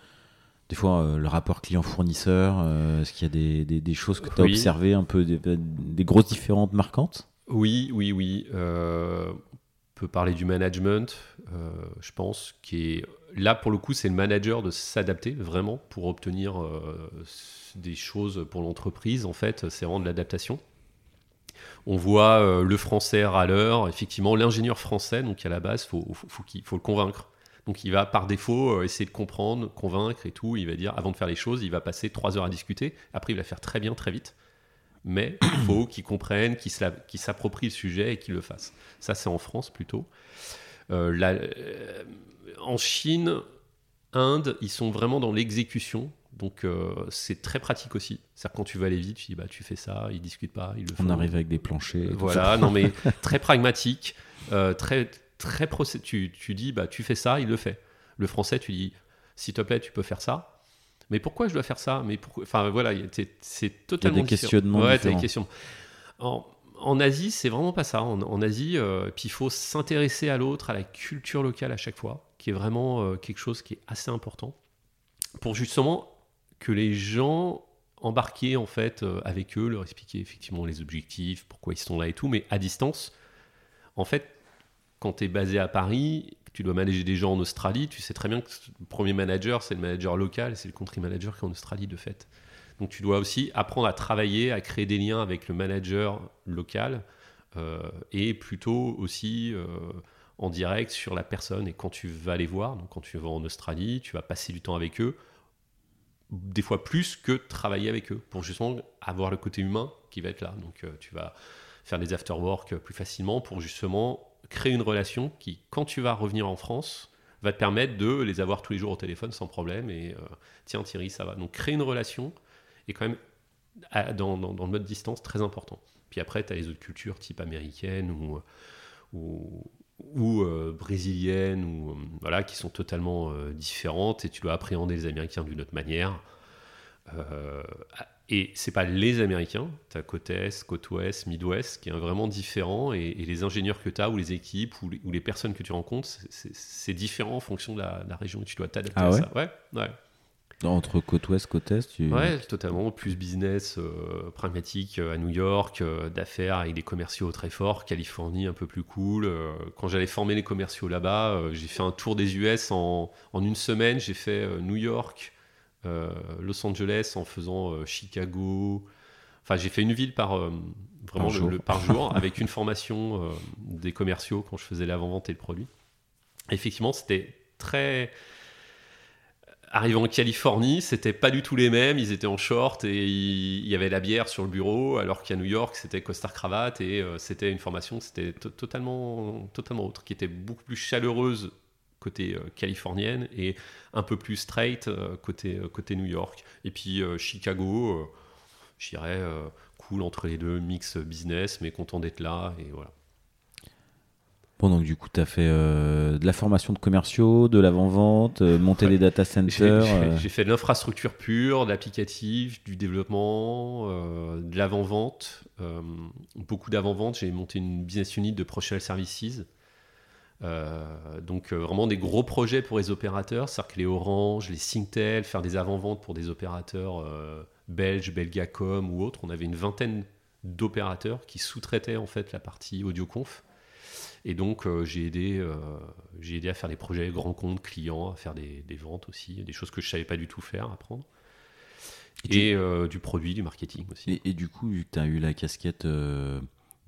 des fois euh, le rapport client-fournisseur, euh, est-ce qu'il y a des, des- des choses que tu as Oui. observées, un peu des, des grosses différences marquantes? Oui, oui, oui. euh, peut parler du management, euh, je pense, qui est là pour le coup, c'est le manager de s'adapter vraiment pour obtenir euh, des choses pour l'entreprise. En fait, c'est vraiment de l'adaptation. On voit euh, le français râleur, effectivement, l'ingénieur français, donc à la base, faut, faut, qu'il faut le convaincre. Donc il va par défaut essayer de comprendre, convaincre et tout. Il va dire, avant de faire les choses, il va passer trois heures à discuter. Après, il va faire très bien, très vite. Mais il faut qu'il comprenne, qu'il se la- qu'il s'approprie le sujet et qu'il le fasse. Ça, c'est en France plutôt. Euh, la- euh, en Chine, Inde, ils sont vraiment dans l'exécution. Donc euh, c'est très pratique aussi. C'est-à-dire quand tu veux aller vite, tu dis bah tu fais ça, ils discutent pas, ils le font. On arrive avec des planchers. Voilà, non mais très pragmatique, euh, très très procé- tu, tu dis bah tu fais ça, il le fait. Le français, tu dis s'il te plaît, tu peux faire ça. Mais pourquoi je dois faire ça? Mais pourquoi? Enfin voilà, y a- c'est- c'est totalement différent. questionnements Ouais, des questions. En, en Asie, c'est vraiment pas ça. En, en Asie, euh, puis il faut s'intéresser à l'autre, à la culture locale à chaque fois, qui est vraiment euh, quelque chose qui est assez important pour justement que les gens embarqués en fait euh, avec eux, leur expliquer effectivement les objectifs, pourquoi ils sont là et tout, mais à distance. En fait, quand tu es basé à Paris, tu dois manager des gens en Australie, tu sais très bien que le premier manager, c'est le manager local, c'est le country manager qui est en Australie de fait. Donc tu dois aussi apprendre à travailler, à créer des liens avec le manager local euh, et plutôt aussi euh, en direct sur la personne. Et quand tu vas les voir, donc quand tu vas en Australie, tu vas passer du temps avec eux, des fois plus que travailler avec eux, pour justement avoir le côté humain qui va être là. Donc euh, tu vas faire des after-work plus facilement pour justement créer une relation qui, quand tu vas revenir en France, va te permettre de les avoir tous les jours au téléphone sans problème. Et euh, tiens Thierry, ça va. Donc créer une relation est quand même dans, dans- le mode distance très important. Puis après, tu as les autres cultures type américaine ou, ou, ou, euh, brésilienne euh, voilà qui sont totalement euh, différentes et tu dois appréhender les Américains d'une autre manière. Et c'est pas les Américains, tu as côte Est, côte Ouest, Midwest qui est vraiment différent et, et les ingénieurs que tu as ou les équipes ou les, ou les personnes que tu rencontres, c'est- différent en fonction de la, de la région où tu dois t'adapter Ah à ça. Ouais, ouais. Entre côte ouest, côte est, tu... Ouais, totalement. Plus business euh, pragmatique euh, à New York, euh, d'affaires avec des commerciaux très forts. Californie un peu plus cool. Quand j'allais former les commerciaux là-bas, j'ai fait un tour des US en, en une semaine. J'ai fait New York, Los Angeles en faisant Chicago. Enfin, j'ai fait une ville par vraiment Par jour. Le, par jour avec une formation des commerciaux quand je faisais l'avant-vente et le produit. Effectivement, c'était très arrivant en Californie, c'était pas du tout les mêmes. Ils étaient en short et il y avait la bière sur le bureau, alors qu'à New York, c'était costard cravate et euh, c'était une formation, c'était to- totalement, totalement autre, qui était beaucoup plus chaleureuse côté euh, californienne et un peu plus straight euh, côté, euh, côté New York. Et puis Chicago, euh, cool entre les deux, mix business, mais content d'être là et voilà. Bon, donc du coup, tu as fait euh, de la formation de commerciaux, de l'avant-vente, euh, monter Ouais. des data centers. j'ai- euh, fait de l'infrastructure pure, de l'applicatif, du développement, de l'avant-vente, beaucoup d'avant-vente. J'ai monté une business unit de Professional Services. Euh, donc euh, vraiment des gros projets pour les opérateurs, c'est-à-dire que les Orange, les Singtel, faire des avant-ventes pour des opérateurs euh, belges, Belgacom ou autres. On avait une vingtaine d'opérateurs qui sous-traitaient en fait la partie audioconf. Et donc j'ai aidé, j'ai aidé à faire des projets grands comptes clients, à faire des, des ventes aussi, des choses que je savais pas du tout faire, apprendre. Et Et du produit, du marketing aussi. Et, et du coup, vu que tu as eu la casquette,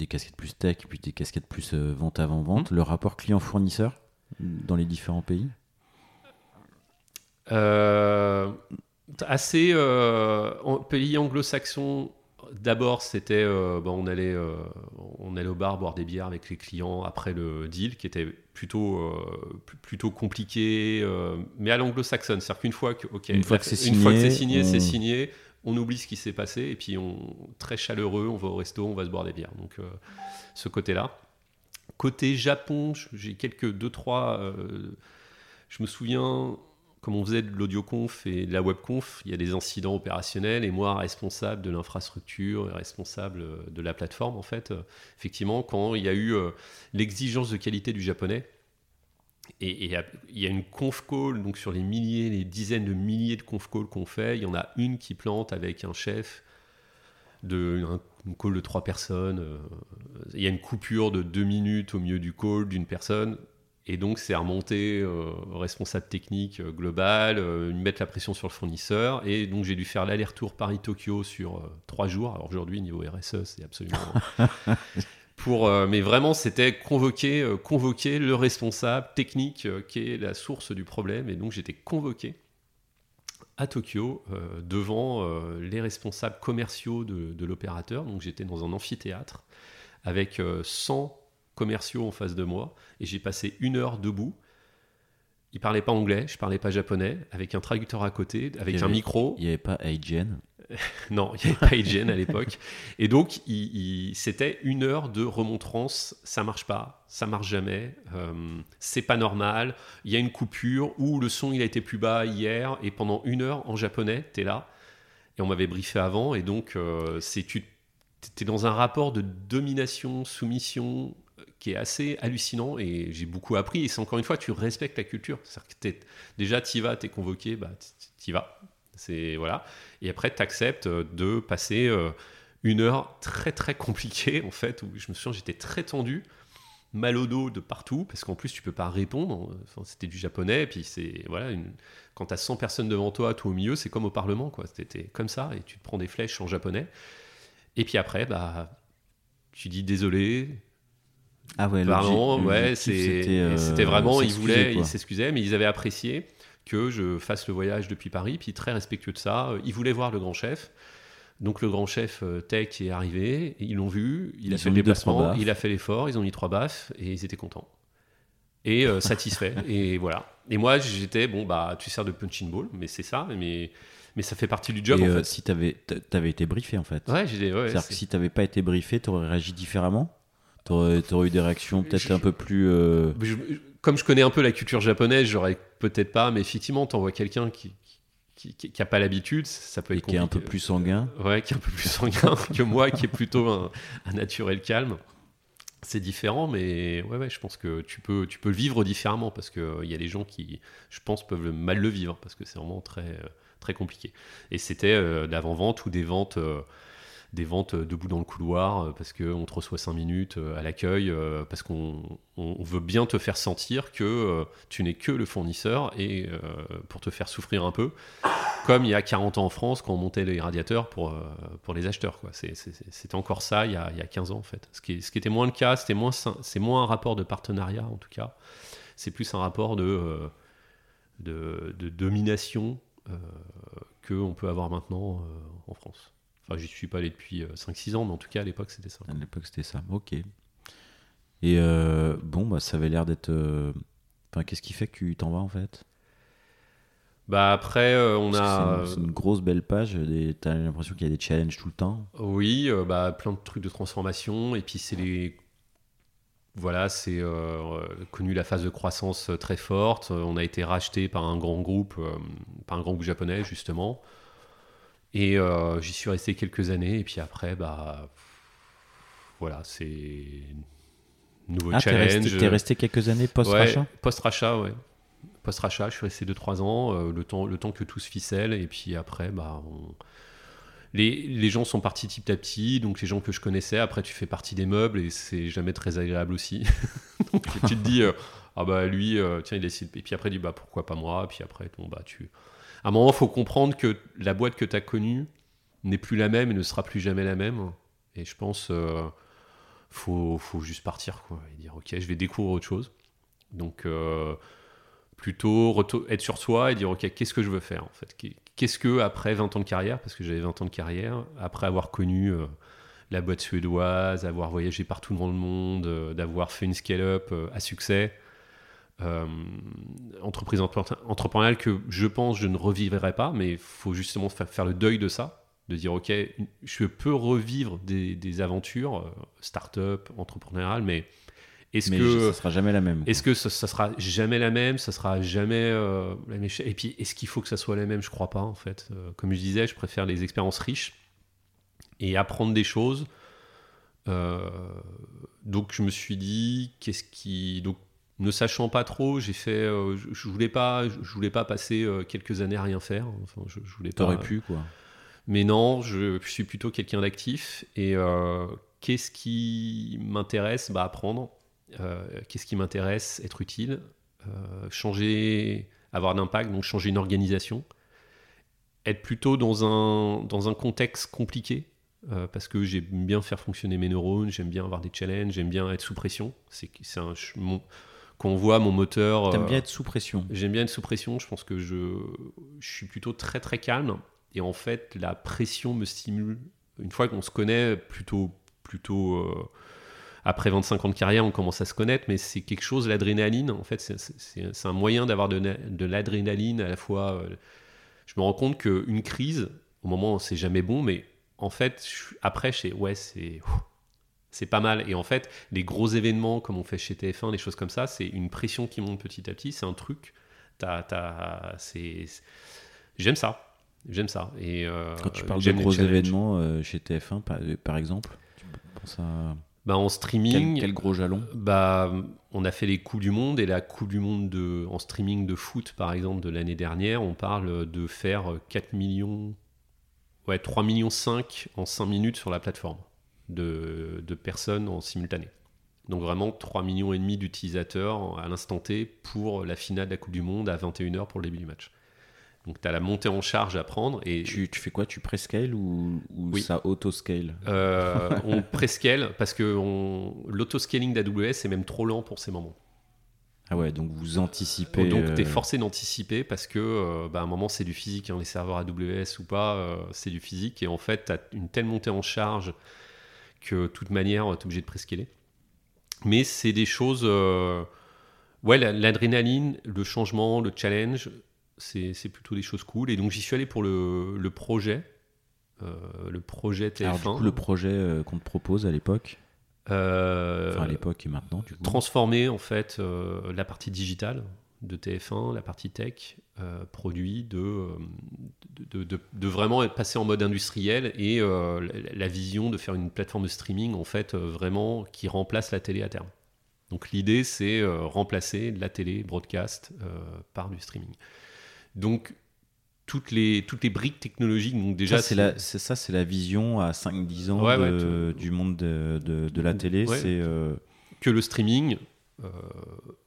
des casquettes plus tech, puis des casquettes plus euh, vente avant-vente, Mmh. le rapport client-fournisseur dans les différents pays? Euh, assez euh, en pays anglo-saxon. D'abord, c'était, euh, bon, on allait, euh, on allait au bar boire des bières avec les clients après le deal, qui était plutôt, euh, pl- plutôt compliqué, euh, mais à l'anglo-saxonne, c'est-à-dire qu'une fois que, ok, Une fois la- que c'est une fois que c'est signé, signé, on- c'est signé, on oublie ce qui s'est passé et puis on très chaleureux, on va au resto, on va se boire des bières. Donc euh, ce côté-là. Côté Japon, j'ai quelques deux trois. euh, je me souviens, comme on faisait de l'audioconf et de la webconf, il y a des incidents opérationnels et moi, responsable de l'infrastructure, et responsable euh, de la plateforme, en fait, effectivement, quand il y a eu l'exigence de qualité du japonais, et, il y a une conf call, donc sur les milliers, les dizaines de milliers de conf calls qu'on fait, il y en a une qui plante avec un chef de un- une call de trois personnes. euh, Il y a une coupure de deux minutes au milieu du call d'une personne. Et donc, c'est remonter euh, responsable technique euh, global, euh, mettre la pression sur le fournisseur. Et donc, j'ai dû faire l'aller-retour Paris-Tokyo sur euh, trois jours. Alors, aujourd'hui, niveau RSE, c'est absolument. Pour, euh, mais vraiment, c'était convoquer, euh, convoquer le responsable technique euh, qui est la source du problème. Et donc, j'étais convoqué à Tokyo devant les responsables commerciaux de, de l'opérateur. Donc, j'étais dans un amphithéâtre avec euh, 100 commerciaux en face de moi et j'ai passé une heure debout. Ils parlaient pas anglais, je parlais pas japonais, avec un traducteur à côté, avec un micro. Il n'y avait pas IGN. Non, il n'y avait pas hygiène à l'époque. Et donc, c'était une heure de remontrance. Ça marche pas, ça marche jamais, euh, c'est pas normal. Il y a une coupure où le son il a été plus bas hier et pendant une heure en japonais, tu es là. Et on m'avait briefé avant. Et donc, euh, c'est tu es dans un rapport de domination, soumission euh, qui est assez hallucinant et j'ai beaucoup appris. Et c'est encore une fois, tu respectes la culture. C'est-à-dire que t'es- déjà, tu y vas, convoqué, bah, tu y vas. C'est voilà. Et après, tu acceptes de passer euh, une heure très très compliquée, en fait, où je me souviens, j'étais très tendu, mal au dos de partout, parce qu'en plus, tu peux pas répondre. Enfin, c'était du japonais, et puis c'est. Voilà, une... quand tu as 100 personnes devant toi, tout au milieu, c'est comme au Parlement, quoi. C'était comme ça, et tu te prends des flèches en japonais. Et puis après, bah. Tu dis désolé, Ah ouais, Pardon, ouais, c'était, euh, c'était vraiment, ils voulaient, ils s'excusaient, mais ils avaient apprécié que je fasse le voyage depuis Paris, puis très respectueux de ça. euh, Ils voulaient voir le grand chef. Donc le grand chef euh, tech est arrivé, ils l'ont vu, il Ils a fait le déplacement, il a fait l'effort, ils ont mis trois baffes et ils étaient contents. Et euh, satisfaits, et voilà. Et moi j'étais, bon bah tu sers de punching ball, mais c'est ça, mais, mais ça fait partie du job Et en euh, fait. si t'avais avais été briefé en fait. Ouais, j'ai ouais, C'est-à-dire c'est- que si t'avais pas été briefé, t'aurais réagi différemment? T'aurais aurais eu des réactions peut-être Je- un peu plus. euh, je- comme je connais un peu la culture japonaise, j'aurais peut-être pas, mais effectivement, t'envoies quelqu'un qui, qui, qui, qui a pas l'habitude, ça peut et être qui est un peu compliqué. plus sanguin. Ouais, qui est un peu plus sanguin que moi, qui est plutôt un, un naturel calme. C'est différent, mais ouais, ouais, je pense que tu peux, tu peux le vivre différemment parce qu'il il y a des gens qui, je pense, peuvent mal le vivre parce que c'est vraiment très, euh, très compliqué. Et c'était euh, de l'avant-vente ou des ventes, euh, des ventes euh, debout dans le couloir euh, parce qu'on te reçoit 5 minutes euh, à l'accueil, euh, parce qu'on on- on veut bien te faire sentir que euh, tu n'es que le fournisseur et euh, pour te faire souffrir un peu. comme il y a 40 ans en France quand on montait les radiateurs pour, euh, pour les acheteurs. C'était encore ça il y, a, il y a 15 ans en fait. Ce qui, ce qui était moins le cas, c'était moins, c'est moins un rapport de partenariat en tout cas. C'est plus un rapport de, euh, de, domination euh, qu'on peut avoir maintenant euh, en France. Enfin, j'y suis pas allé depuis euh, 5-6 ans, mais en tout cas à l'époque c'était ça. À l'époque, c'était ça. Ok. Et euh, bon, bah, ça avait l'air d'être. euh, Enfin, qu'est-ce qui fait que tu t'en vas en fait? Bah après, euh, on a. c'est une, grosse belle page. T'as l'impression qu'il y a des challenges tout le temps. Oui, euh, bah, plein de trucs de transformation. Et puis, c'est les. Voilà, c'est euh, euh, connu la phase de croissance euh, très forte. Euh, On a été racheté par un grand groupe, euh, par un grand groupe japonais, justement. Et euh, j'y suis resté quelques années. Et puis après, bah. Voilà, c'est. Nouveau Ah, challenge. resté, t'es resté quelques années post-rachat Ouais, Post-rachat, ouais. Post-rachat, je suis resté 2-3 ans, euh, le, temps, le temps que tout se ficelle, et puis après, bah, on- les, les gens sont partis petit à petit, donc les gens que je connaissais, après tu fais partie des meubles, et c'est jamais très agréable aussi. donc tu te dis, euh, ah bah lui, tiens, il décide, et puis après, tu dis, bah pourquoi pas moi, et puis après, bon, bah tu... À un moment, il faut comprendre que la boîte que tu as connue n'est plus la même et ne sera plus jamais la même, et je pense... euh, faut, faut juste partir quoi et dire ok je vais découvrir autre chose. Donc euh, plutôt être sur soi et dire ok qu'est-ce que je veux faire en fait? Qu'est- qu'est-ce que après 20 ans de carrière parce que j'avais 20 ans de carrière après avoir connu euh, la boîte suédoise avoir voyagé partout dans le monde euh, d'avoir fait une scale-up à succès euh, entreprise entre- entrepreneuriale que je pense je ne revivrai pas mais il faut justement fa- faire le deuil de ça de dire ok je peux revivre des, des aventures euh, start-up entrepreneuriales mais est-ce que ça sera jamais la même. est-ce que ça, ça sera jamais la même Ça sera jamais euh, la même chose Et puis, est-ce qu'il faut que ça soit la même? Je crois pas, en fait. Comme je disais, je préfère les expériences riches et apprendre des choses. Euh, donc, je me suis dit, qu'est-ce qui. Donc, ne sachant pas trop, j'ai fait. euh, je, je voulais pas, je voulais pas passer euh, quelques années à rien faire. Enfin, je, je voulais pas. T'aurais pu, quoi. Mais non, je, suis plutôt quelqu'un d'actif. Et euh, qu'est-ce qui m'intéresse? Bah, Apprendre. Qu'est-ce qui m'intéresse? Être utile. Changer, avoir d'impact, donc changer une organisation. Être plutôt dans un, dans un contexte compliqué. euh, parce que j'aime bien faire fonctionner mes neurones, j'aime bien avoir des challenges, j'aime bien être sous pression. C'est c'est un mon- quand on voit mon moteur. T'aimes euh, bien être sous pression. J'aime bien être sous pression. Je pense que je, je suis plutôt très très calme. Et en fait, la pression me stimule. Une fois qu'on se connaît, plutôt, plutôt euh, après 25 ans de carrière, on commence à se connaître, mais c'est quelque chose, l'adrénaline. En fait, c'est- un moyen d'avoir de, na- de l'adrénaline à la fois. euh, je me rends compte qu'une crise, au moment, c'est jamais bon, mais en fait, je- après, je sais, ouais, c'est. C'est pas mal. Et en fait, les gros événements, comme on fait chez TF1, des choses comme ça, c'est une pression qui monte petit à petit. C'est un truc. J'aime ça. J'aime ça. Et, euh, Quand tu parles de les gros événements euh, chez TF1, par, par exemple, tu penses à Bah, en quel, streaming, quel gros jalon? bah, on a fait les Coupes du Monde et la Coupe du Monde de, en streaming de foot, par exemple, de l'année dernière, on parle de faire 4 millions, ouais, 3 millions 5 en 5 minutes sur la plateforme de, de personnes en simultané. Donc vraiment 3 millions et demi d'utilisateurs à l'instant T pour la finale de la Coupe du Monde à 21h pour le début du match. Donc tu as la montée en charge à prendre et tu, tu fais quoi? Tu prescale ou, ou Oui. ça auto-scale? Euh, on prescale parce que l'autoscaling d'AWS est même trop lent pour ces moments. Ah ouais, donc vous anticipez. Donc tu es euh, forcé d'anticiper parce que euh, bah, à un moment c'est du physique, hein, les serveurs AWS ou pas, euh, c'est du physique et en fait tu as une telle montée en charge que de toute manière tu es obligé de prescaler. Mais c'est des choses... euh, ouais, la- l'adrénaline, le changement, le challenge, c'est c'est plutôt des choses cool. Et donc j'y suis allé pour le, le projet, euh, le projet TF1. Alors, du coup, le projet euh, qu'on te propose à l'époque, enfin à l'époque et maintenant, du coup. transformer en fait euh, la partie digitale de TF1, la partie tech, euh, produit, de, euh, de, de- de vraiment être passé en mode industriel et euh, la, la vision de faire une plateforme de streaming en fait euh, vraiment qui remplace la télé à terme. Donc l'idée c'est remplacer la télé broadcast par du streaming. Donc toutes les, toutes les briques technologiques, donc déjà ça, c'est la, ça, c'est la vision à 5-10 ans Ouais, ouais, du monde de, de- de la télé. Ouais. C'est euh, que le streaming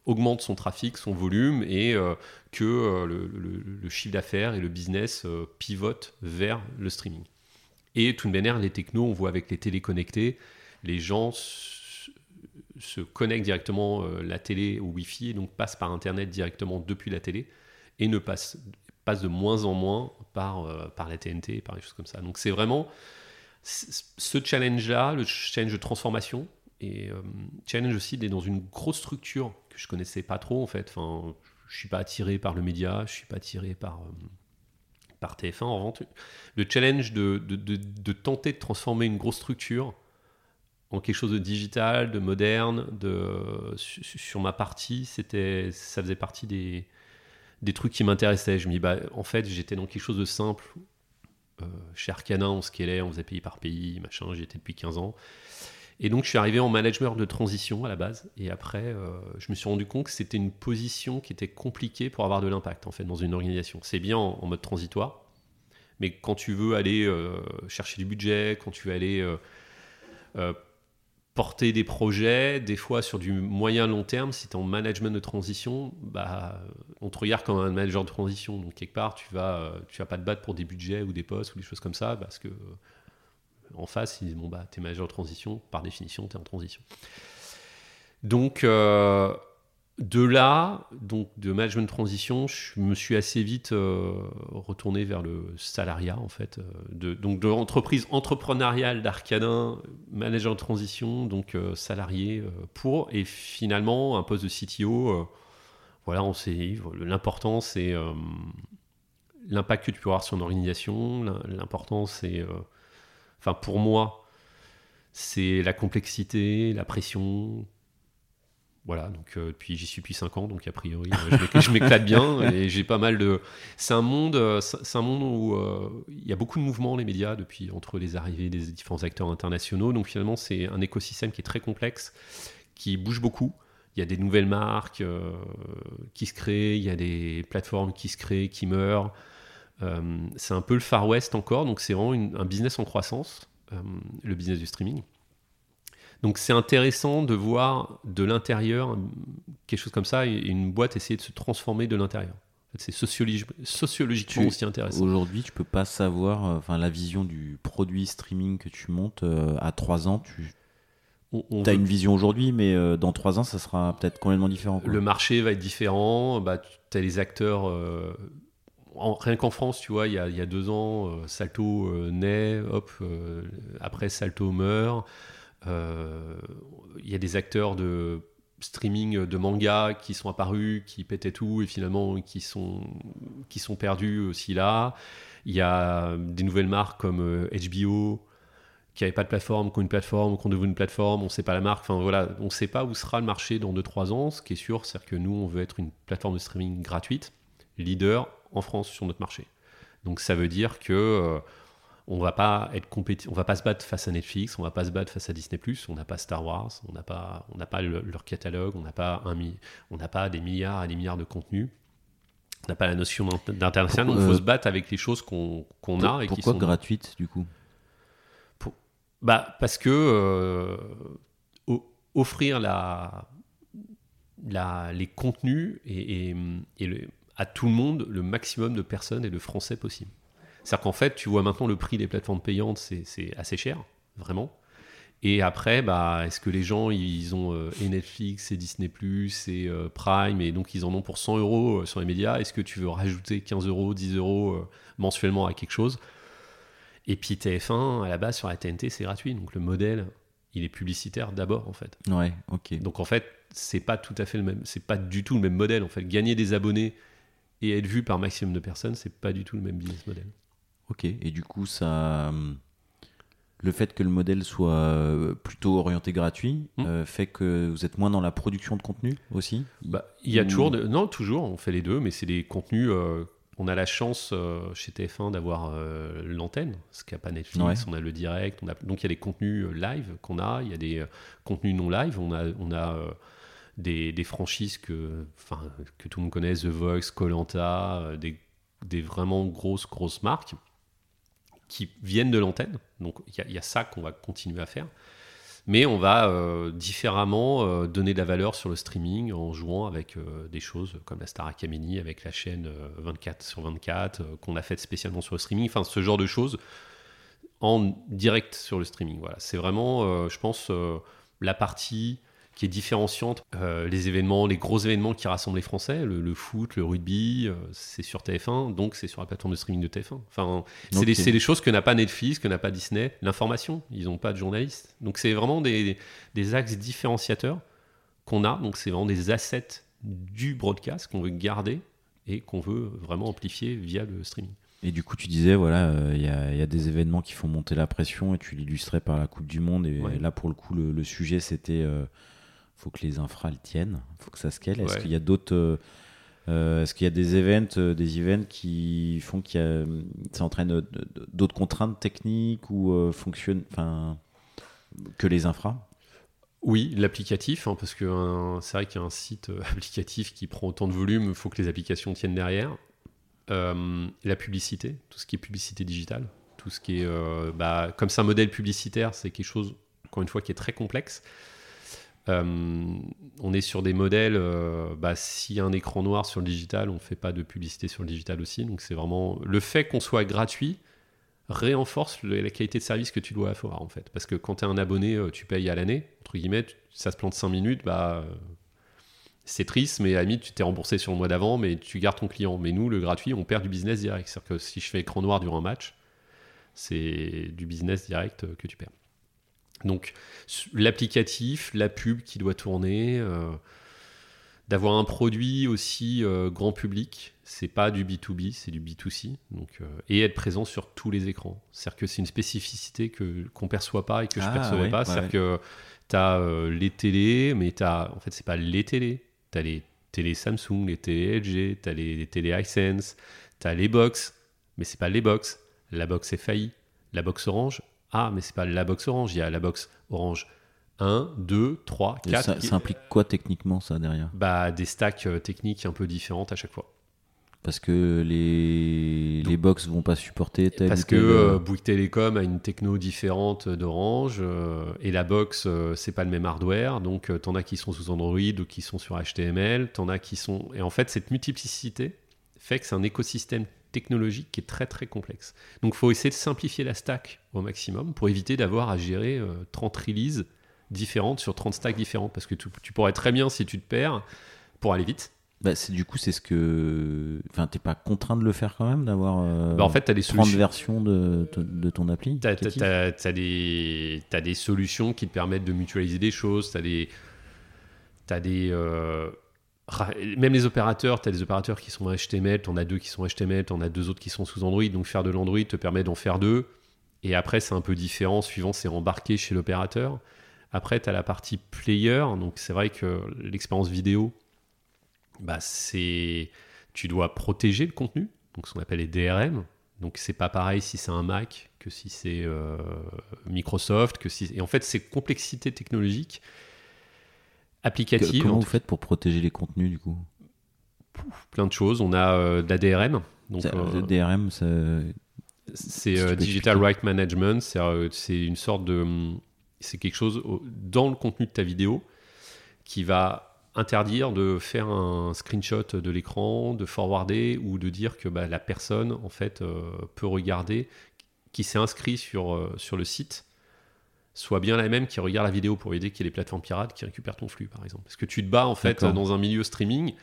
augmente son trafic, son volume et que le, le, chiffre d'affaires et le business pivotent vers le streaming. Et tout de manière, les technos, on voit avec les téléconnectés, les gens se connectent directement euh, la télé au Wi-Fi et donc passent par Internet directement depuis la télé et ne passent, passent de moins en moins par, euh, par la TNT, par des choses comme ça. Donc c'est vraiment ce challenge-là, le challenge de transformation et euh, challenge aussi d'être dans une grosse structure que je connaissais pas trop en fait. Enfin, je suis pas attiré par le média, je suis pas attiré par par TF1 en vente. Le challenge de, de, de, de, tenter de transformer une grosse structure en quelque chose de digital, de moderne, de, sur ma partie, c'était, ça faisait partie des, des trucs qui m'intéressaient. Je me dis, bah, en fait, j'étais dans quelque chose de simple. Euh, chez Arcana, on scalait, on faisait pays par pays, machin, j'y étais depuis 15 ans. Et donc, je suis arrivé en management de transition à la base. Et après, euh, je me suis rendu compte que c'était une position qui était compliquée pour avoir de l'impact, en fait, dans une organisation. C'est bien en, mode transitoire, mais quand tu veux aller euh, chercher du budget, quand tu veux aller porter des projets, des fois sur du moyen long terme, si tu es en management de transition, bah, on te regarde comme un manager de transition. Donc quelque part, tu vas, euh, tu vas pas te battre pour des budgets ou des postes ou des choses comme ça, parce que en face, ils disent, bon, bah, tu es manager de transition, par définition, tu es en transition. Donc, euh, de là, donc de management de transition, je me suis assez vite euh, retourné vers le salariat en fait. Euh, de, donc de l'entreprise entrepreneuriale d'Arcanin, manager de transition, donc salarié pour, et finalement un poste de CTO. voilà, on sait l'important c'est l'impact que tu peux avoir sur une organisation. L'important c'est, enfin pour moi, c'est la complexité, la pression, voilà, donc euh, j'y suis depuis 5 ans, donc a priori euh, je m'éclate bien et j'ai pas mal de. C'est un monde, euh, c'est un monde où il y a beaucoup de mouvements les médias depuis entre les arrivées des différents acteurs internationaux. Donc finalement c'est un écosystème qui est très complexe, qui bouge beaucoup. Il y a des nouvelles marques qui se créent, il y a des plateformes qui se créent, qui meurent. C'est un peu le Far West encore, donc c'est vraiment un business en croissance, le business du streaming. Donc c'est intéressant de voir de l'intérieur quelque chose comme ça et une boîte essayer de se transformer de l'intérieur. c'est sociologiquement aussi intéressant. Aujourd'hui, tu peux pas savoir, euh, la vision du produit streaming que tu montes euh, à 3 ans, tu as une vision aujourd'hui, mais euh, dans 3 ans, ça sera peut-être complètement différent. Le marché va être différent, bah, tu as les acteurs... rien qu'en France, tu vois, il y a, deux ans, Salto naît, hop, après Salto meurt. Euh, il y a des acteurs de streaming de manga qui sont apparus, qui pétaient tout et finalement qui sont, qui sont perdus aussi là. Il y a des nouvelles marques comme HBO euh, qui n'avaient pas de plateforme, qui ont une plateforme, qui ont devenu une plateforme, on ne sait pas la marque. Enfin voilà, on ne sait pas où sera le marché dans 2-3 ans. Ce qui est sûr, c'est que nous, on veut être une plateforme de streaming gratuite, leader en France sur notre marché. Donc ça veut dire que euh, on va pas être on va pas se battre face à Netflix, on va pas se battre face à Disney+, on n'a pas Star Wars, on n'a pas, on n'a pas leur catalogue, on n'a pas un, on n'a pas des milliards et des milliards de contenus, on n'a pas la notion d'international, donc il faut se battre avec les choses qu'on a et qui sont gratuites du coup? bah parce que euh, offrir la, la, les contenus et, et, à tout le monde le maximum de personnes et de Français possible. C'est-à-dire qu'en fait, tu vois maintenant le prix des plateformes payantes, c'est assez cher, vraiment. Et après, bah, est-ce que les gens, ils ont euh, et Netflix, et Disney+, et euh, Prime, et donc ils en ont pour 100 euros euh, sur les médias Est-ce que tu veux rajouter 15 euros, 10 euros mensuellement à quelque chose? Et puis TF1, à la base, sur la TNT, c'est gratuit. Donc le modèle, il est publicitaire d'abord, en fait. Ouais, ok. Donc en fait, c'est pas tout à fait le même, c'est pas du tout le même modèle. En fait, gagner des abonnés et être vu par maximum de personnes, c'est pas du tout le même business model. Ok, et du coup, ça, le fait que le modèle soit euh, plutôt orienté gratuit hmm. euh, fait que vous êtes moins dans la production de contenu aussi? Bah, Il y a toujours, non, toujours, on fait les deux, mais c'est des contenus. Euh, on a la chance chez TF1 d'avoir l'antenne, ce qu'il n'y a pas Netflix, on a le direct, on a, donc il y a des contenus live qu'on a, il y a des contenus non live, on a, on a des, franchises que, tout le monde connaît, The Voice, Colanta, des, des vraiment grosses, grosses marques qui viennent de l'antenne. Donc il y, a ça qu'on va continuer à faire. Mais on va euh, différemment euh, donner de la valeur sur le streaming en jouant avec euh, des choses comme la Star Academy, avec la chaîne 24 sur 24, qu'on a faite spécialement sur le streaming. Enfin, ce genre de choses en direct sur le streaming. Voilà. C'est vraiment, je pense, la partie qui est différenciante. Euh, les événements, les gros événements qui rassemblent les Français, le, foot, le rugby, euh, c'est sur TF1, donc c'est sur la plateforme de streaming de TF1. Enfin, c'est des, choses que n'a pas Netflix, que n'a pas Disney. L'information, ils n'ont pas de journalistes. Donc c'est vraiment des, des, axes différenciateurs qu'on a. Donc c'est vraiment des assets du broadcast qu'on veut garder et qu'on veut vraiment amplifier via le streaming. Et du coup, tu disais, voilà, euh, il y, a des événements qui font monter la pression et tu l'illustrais par la Coupe du Monde. Et là, pour le coup, le, sujet, c'était faut que les infras le tiennent, faut que ça scale. Est-ce qu'il y a d'autres euh, euh, Est-ce qu'il y a des events, euh, des events qui font qu'il ça entraîne d'autres contraintes techniques ou fonctionne, enfin, que les infras? Oui, l'applicatif, hein, parce que c'est vrai qu'un site applicatif qui prend autant de volume, il faut que les applications tiennent derrière. la publicité, tout ce qui est publicité digitale, tout ce qui est, bah, comme c'est un modèle publicitaire, c'est quelque chose, encore une fois, qui est très complexe. Euh, on est sur des modèles, euh, bah, s'il un écran noir sur le digital, on ne fait pas de publicité sur le digital aussi. Donc c'est vraiment le fait qu'on soit gratuit renforce la qualité de service que tu dois avoir en fait. Parce que quand tu es un abonné, euh, tu payes à l'année, entre guillemets, ça se plante 5 minutes, bah c'est triste, mais à tu t'es remboursé sur le mois d'avant, mais tu gardes ton client. Mais nous, le gratuit, on perd du business direct. C'est-à-dire que si je fais écran noir durant un match, c'est du business direct que tu perds. Donc l'applicatif, la pub qui doit tourner, euh, d'avoir un produit aussi euh, grand public, c'est pas du B2B, c'est du B2C, donc, euh, et être présent sur tous les écrans. C'est-à-dire que c'est une spécificité que, qu'on perçoit pas et que je ne ah, percevais pas. C'est-à-dire que tu as les télés, mais as, en fait, c'est pas les télés. Tu as les télés Samsung, les télés LG, tu as les, les télés Hisense, tu as les box, mais c'est pas les box. La box est faillie. La box orange, ah, mais c'est pas la box orange, il y a la box orange 1, 2, 3, 4. Ça, implique quoi techniquement ça derrière? Bah des stacks euh, techniques un peu différentes à chaque fois. Parce que les, les box vont pas supporter tel Parce que euh, euh, Bouygues Telecom a une techno différente d'Orange et la box c'est pas le même hardware donc t'en as qui sont sous Android ou qui sont sur HTML, t'en as qui sont et en fait cette multiplicité fait que c'est un écosystème technologique qui est très très complexe. Donc il faut essayer de simplifier la stack au maximum pour éviter d'avoir à gérer 30 euh, releases différentes sur 30 stacks différentes parce que tu, pourrais très bien si tu te perds pour aller vite. Bah, c'est du coup c'est ce que enfin t'es pas contraint de le faire quand même d'avoir euh, bah, en fait as des 30 versions de, de, ton appli t'as as, des as des solutions qui te permettent de mutualiser des choses t'as des t'as des euh, même les opérateurs, tu as des opérateurs qui sont HTML, tu en as deux qui sont HTML, tu en as deux autres qui sont sous Android, donc faire de l'Android te permet d'en faire deux. Et après, c'est un peu différent, suivant c'est embarqué chez l'opérateur. Après, tu as la partie player, donc c'est vrai que l'expérience vidéo, bah, c'est tu dois protéger le contenu, donc ce qu'on appelle les DRM. Donc c'est pas pareil si c'est un Mac que si c'est euh, Microsoft, que si et en fait c'est complexité technologique applicative. Comment vous faites pour protéger les contenus du coup Plein de choses. On a euh, de la DRM. Donc, euh, DRM, c'est euh, Digital Right Management. C'est une sorte de. C'est quelque chose dans le contenu de ta vidéo qui va interdire de faire un screenshot de l'écran, de forwarder ou de dire que bah, la personne en fait peut regarder qui s'est inscrit sur, sur le site soit bien la même qui regarde la vidéo pour aider qu'il y ait les plateformes pirates qui récupèrent ton flux, par exemple. Parce que tu te bats, en fait, dans un milieu streaming,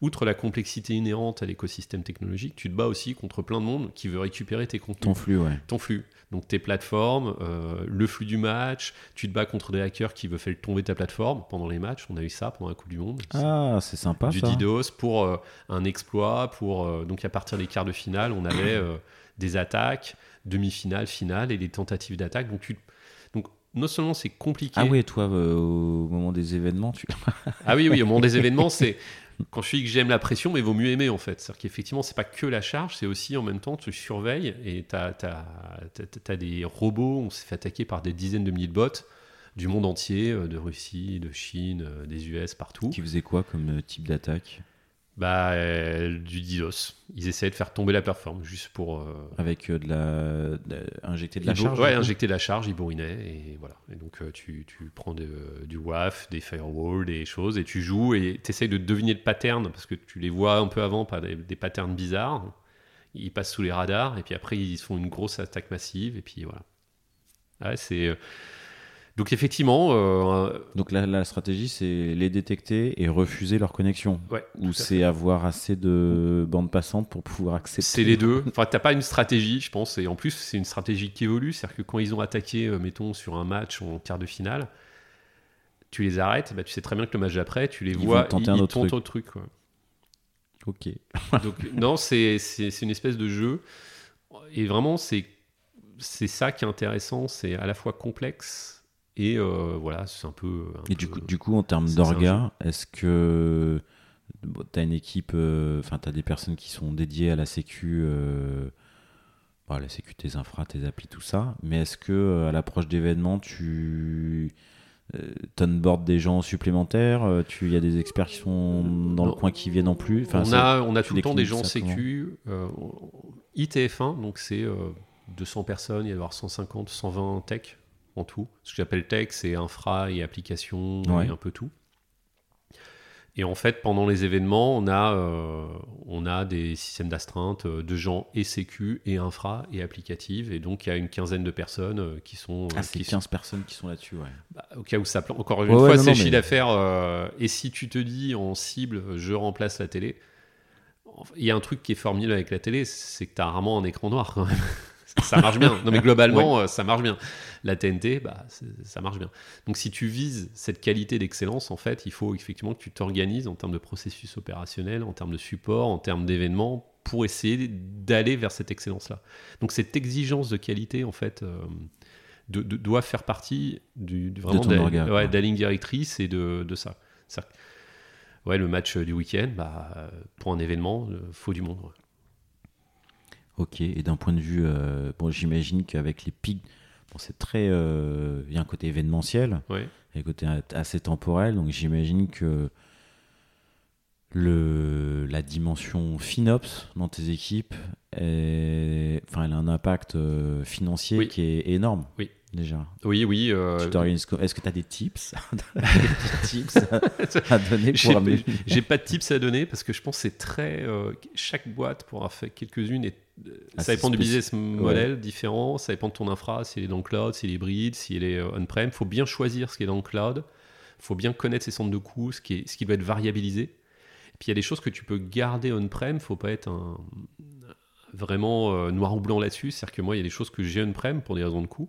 outre la complexité inhérente à l'écosystème technologique, tu te bats aussi contre plein de monde qui veut récupérer tes contenus. Ton flux, ouais. Ton flux. Donc tes plateformes, euh, le flux du match, tu te bats contre des hackers qui veulent faire tomber ta plateforme pendant les matchs. On a eu ça pendant la Coupe du Monde. Ah, c'est sympa. Du DDoS pour euh, un exploit. Pour, euh, donc à partir des quarts de finale, on avait des attaques, demi-finale, finale et des tentatives d'attaque. Donc tu non seulement c'est compliqué. Ah oui, toi, euh, au moment des événements, tu. ah oui, oui, au moment des événements, c'est quand je dis que j'aime la pression, mais il vaut mieux aimer en fait. C'est-à-dire qu'effectivement, c'est pas que la charge, c'est aussi en même temps, tu surveilles et tu as, des robots, on s'est fait attaquer par des dizaines de milliers de bots du monde entier, euh, de Russie, de Chine, euh, des US, partout. Qui faisaient quoi comme type d'attaque? Bah, euh, du DDoS. Ils essayaient de faire tomber la plateforme juste pour. euh, Avec euh, de la. de- injecter de la charge Ouais, injecter de la charge, ils bourrinaient et voilà. Et donc tu, tu prends de- du WAF, des firewalls, des choses et tu joues et tu essayes de deviner le pattern parce que tu les vois un peu avant, pas des, des patterns bizarres. Ils passent sous les radars et puis après ils font une grosse attaque massive et puis voilà. Ouais, c'est. Donc effectivement, euh, Donc la, la stratégie, c'est les détecter et refuser leur connexion. ouais, Ou c'est avoir assez de bandes passantes pour pouvoir accepter. C'est les deux. Enfin, t'as pas une stratégie, je pense. Et en plus, c'est une stratégie qui évolue. C'est-à-dire que quand ils ont attaqué, euh, mettons, sur un match en quart de finale, tu les arrêtes. Bah, tu sais très bien que le match d'après, tu les Ils vois. tenter un ils autre tentent truc. autre truc. quoi. Ok. Donc, non, c'est c'est- c'est une espèce de jeu. Et vraiment, c'est c'est ça qui est intéressant. C'est à la fois complexe et euh, voilà, c'est un peu. un Et du coup, du coup, en termes ça, c'est un d'orga, est-ce que tu as une équipe, euh, enfin, tu as des personnes qui sont dédiées à la sécu, euh, bon, à la sécu, tes infras, tes applis, tout ça, mais est-ce que euh, à l'approche d'événements, tu euh, t'onboardes des gens supplémentaires euh, Tu y a des experts qui sont dans le coin qui viennent en plus Enfin, on, a, on a tout le temps des gens sécu. Euh, ITF1, donc c'est euh, 200 personnes, il y a avoir 150, 120 tech en tout. Ce que j'appelle tech, c'est infra et application Ouais. et un peu tout. Et en fait, pendant les événements, on a, euh, on a des systèmes d'astreinte euh, de gens et sécu et infra et applicative. Et donc, il y a une quinzaine de personnes euh, qui sont. Ah, c'est qui sont- 15 personnes qui sont là-dessus, ouais. bah, au cas où ça plante. Encore une Ouais, fois, c'est chiffre mais- d'affaires. euh, et si tu te dis en cible, je remplace la télé, il y a un truc qui est formidable avec la télé, c'est que tu as rarement un écran noir quand même. Ça marche bien. Non, mais globalement, euh, ça marche bien. La TNT, bah, ça marche bien. Donc, si tu vises cette qualité d'excellence, en fait, il faut effectivement que tu t'organises en termes de processus opérationnel, en termes de support, en termes d'événements, pour essayer d'aller vers cette excellence-là. Donc, cette exigence de qualité, en fait, euh, de- de- doit faire partie du, du- vraiment de, la- orga, ouais, de la ligne directrice et de, de ça. Ça- Ouais, le match du week-end, bah, euh, pour un événement, il faut du monde. ouais. Ok, et d'un point de vue, euh, bon, j'imagine qu'avec les pics, bon, c'est très, euh, il y a un côté événementiel, Ouais. et un côté assez temporel, donc j'imagine que le, la dimension FinOps dans tes équipes, est, enfin, elle a un impact euh, financier Oui. qui est énorme. Oui. Déjà. Oui, oui. euh, Est-ce que tu as des tips, Des tips à, à donner J'ai pas de tips à donner parce que je pense que c'est très. euh, chaque boîte pourra faire quelques-unes et ça dépend du business model différent, ça dépend de ton infra, s'il est dans le cloud, s'il est hybride, s'il est euh, on-prem. Il faut bien choisir ce qui est dans le cloud. Il faut bien connaître ses centres de coûts, ce qui, est, ce qui doit être variabilisé. Et puis il y a des choses que tu peux garder on-prem, il faut pas être un- vraiment euh, noir ou blanc là-dessus. C'est-à-dire que moi, il y a des choses que j'ai on-prem pour des raisons de coût.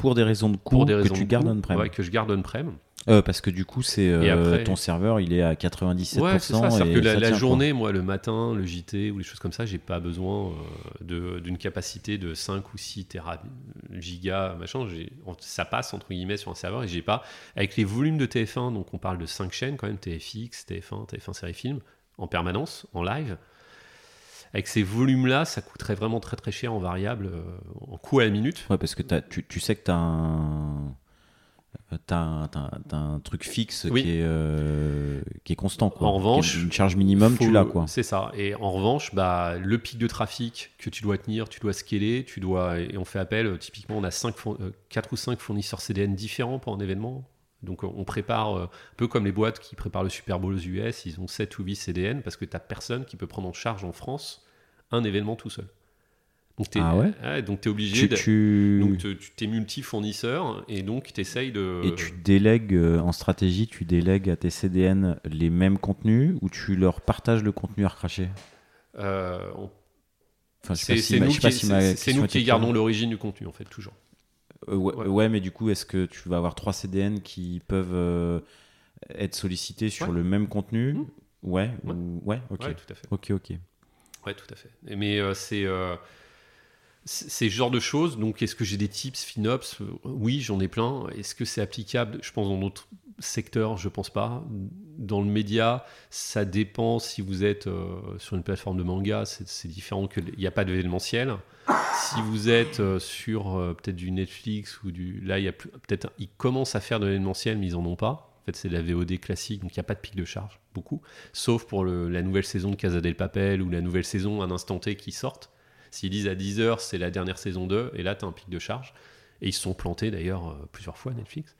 Pour des raisons de coût Pour des que tu de gardes on-prem. ouais, que je garde on-prem. Euh, parce que du coup, c'est euh, après- ton serveur, il est à 97%. Ouais, c'est ça. et C'est-à-dire que la, ça journée, moi, le matin, le JT ou les choses comme ça, j'ai pas besoin euh, de- d'une capacité de 5 ou 6 téra gigas, machin. J'ai- Ça passe, entre guillemets, sur un serveur et j'ai pas. Avec les volumes de TF1, donc on parle de 5 chaînes quand même, TFX, TF1, TF1 série film, en permanence, en live. Avec ces volumes-là, ça coûterait vraiment très très cher en variable, euh, en coût à la minute. Ouais, parce que tu, tu sais que tu as un. T'as un, truc fixe Oui. qui, est, euh, qui est constant. Quoi. En revanche, une charge minimum, Faut- tu l'as. quoi. C'est ça. Et en revanche, bah, le pic de trafic que tu dois tenir, tu dois scaler, tu dois, et on fait appel, euh, typiquement, on a 5 4 ou 5 fournisseurs CDN différents pour un événement. Donc euh, on prépare, euh, un peu comme les boîtes qui préparent le Super Bowl aux US, ils ont 7 ou 8 CDN parce que tu n'as personne qui peut prendre en charge en France un événement tout seul. Donc tu es, Ah ouais donc es obligé Tu, de... tu- Donc tu es multi-fournisseur et donc tu essayes de... Et tu délègues euh, en stratégie, tu délègues à tes CDN les mêmes contenus ou tu leur partages le contenu à recracher? Euh, on- enfin, c'est si nous si nous qui gardons l'origine du contenu en fait, toujours. Euh, ouais, Ouais. ouais, mais du coup, est-ce que tu vas avoir trois CDN qui peuvent euh, être sollicités sur Ouais. le même contenu Mmh. Ouais, Ouais. ou- ouais, ok. Tout à fait. Ok, ok. Ouais, tout à fait. Mais euh, c'est euh, c'est ce genre de choses. Donc, est-ce que j'ai des tips FinOps? Oui, j'en ai plein. Est-ce que c'est applicable? Je pense dans d'autres secteurs, je pense pas. Dans le média, ça dépend si vous êtes euh, sur une plateforme de manga, c'est différent que il n'y a pas d'événementiel. Si vous êtes euh, sur euh, peut-être du Netflix ou du là, il y a peut-être ils commencent à faire de l'événementiel, mais ils en ont pas. En fait, c'est de la VOD classique, donc il n'y a pas de pic de charge, beaucoup. Sauf pour la nouvelle saison de Casa del Papel ou la nouvelle saison, un instant T qui sortent. S'ils disent à 10h, c'est la dernière saison 2, et là, tu as un pic de charge. Et ils se sont plantés d'ailleurs plusieurs fois, Netflix.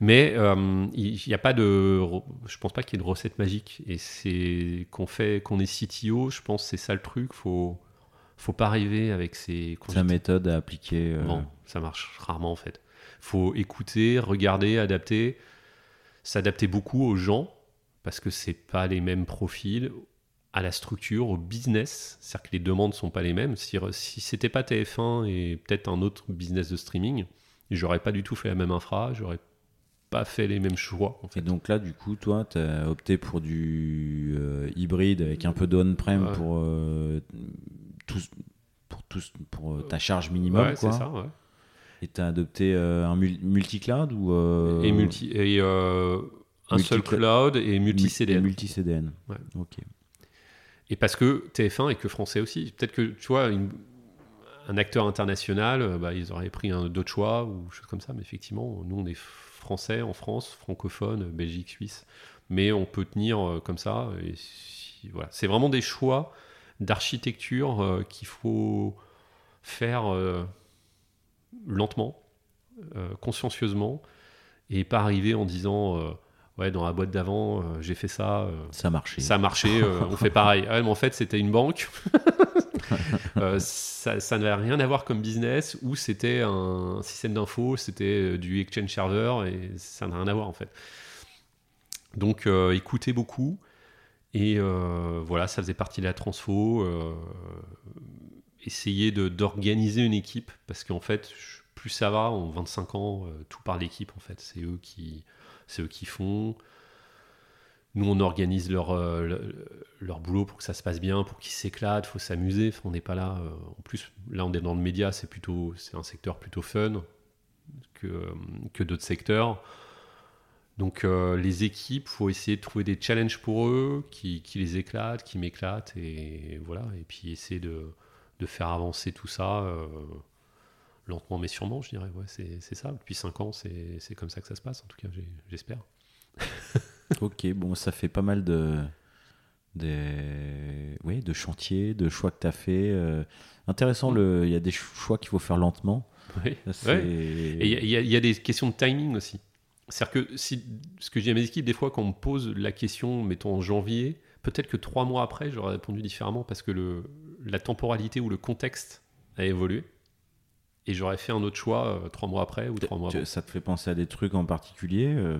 Mais euh, il n'y a pas de. Je pense pas qu'il y ait de recette magique. Et c'est qu'on fait, qu'on est CTO, je pense que c'est ça le truc. Faut, faut pas arriver avec quand Sa méthode à appliquer. euh, non, ça marche rarement en fait. Faut écouter, regarder, adapter, s'adapter beaucoup aux gens parce que c'est pas les mêmes profils, à la structure, au business. C'est-à-dire que les demandes sont pas les mêmes. Si, si c'était pas TF1 et peut-être un autre business de streaming, j'aurais pas du tout fait la même infra, j'aurais pas fait les mêmes choix. En Et donc là, du coup, toi, tu as opté pour du euh, hybride avec un peu d'on-prem Ouais. pour, euh, tous- pour, tous- pour euh, ta charge minimum. ouais, quoi. c'est ça. ouais. Et tu as adopté euh, un mul- multi-cloud ou. Et, multi, et un seul cloud et mu- multi-CDN. et Multi-CDN. Ok. Et parce que TF1 et que français aussi. Peut-être que, tu vois, une- un acteur international, bah, ils auraient pris un- d'autres choix ou choses comme ça. Mais effectivement, nous, on est français en France, francophone, Belgique, Suisse. Mais on peut tenir euh, comme ça. Et si- voilà. C'est vraiment des choix d'architecture euh, qu'il faut faire euh, lentement, consciencieusement, et pas arriver en disant Ouais, dans la boîte d'avant, euh, j'ai fait ça. euh, Ça a marché. ça a marché, euh, on fait pareil. Ah, mais en fait, c'était une banque. Euh, ça ça n'avait rien à voir comme business, ou c'était un système d'info, c'était euh, du Exchange Server, et ça n'a rien à voir en fait. Donc, euh, écoutez beaucoup. Et euh, voilà, ça faisait partie de la transfo. euh, essayer d'organiser une équipe, parce qu'en fait, plus ça va, en 25 ans, euh, tout par l'équipe en fait. C'est eux qui, c'est eux qui font. Nous, on organise leur, euh, le- leur boulot pour que ça se passe bien, pour qu'ils s'éclatent, faut s'amuser. On n'est pas là. euh, en plus, là, on est dans le média, c'est plutôt, c'est un secteur plutôt fun que, que d'autres secteurs. Donc, euh, les équipes, faut essayer de trouver des challenges pour eux, qui, qui les éclatent, qui m'éclatent, et voilà. Et puis essayer de, de faire avancer tout ça euh, lentement mais sûrement, je dirais. Ouais, c'est ça. Depuis 5 ans, c'est comme ça que ça se passe. En tout cas, j'espère. Ok, bon, ça fait pas mal de, des, oui, de chantiers, de choix que tu as fait. euh, intéressant, il y a des choix qu'il faut faire lentement. Oui. Ouais. Et il y a- y, y des questions de timing aussi. C'est-à-dire que si, ce que je dis à mes équipes, des fois, quand on me pose la question, mettons en janvier, peut-être que trois mois après, j'aurais répondu différemment parce que le, la temporalité ou le contexte a évolué. Et j'aurais fait un autre choix euh, trois mois après ou trois mois avant. ça te fait penser à des trucs en particulier euh,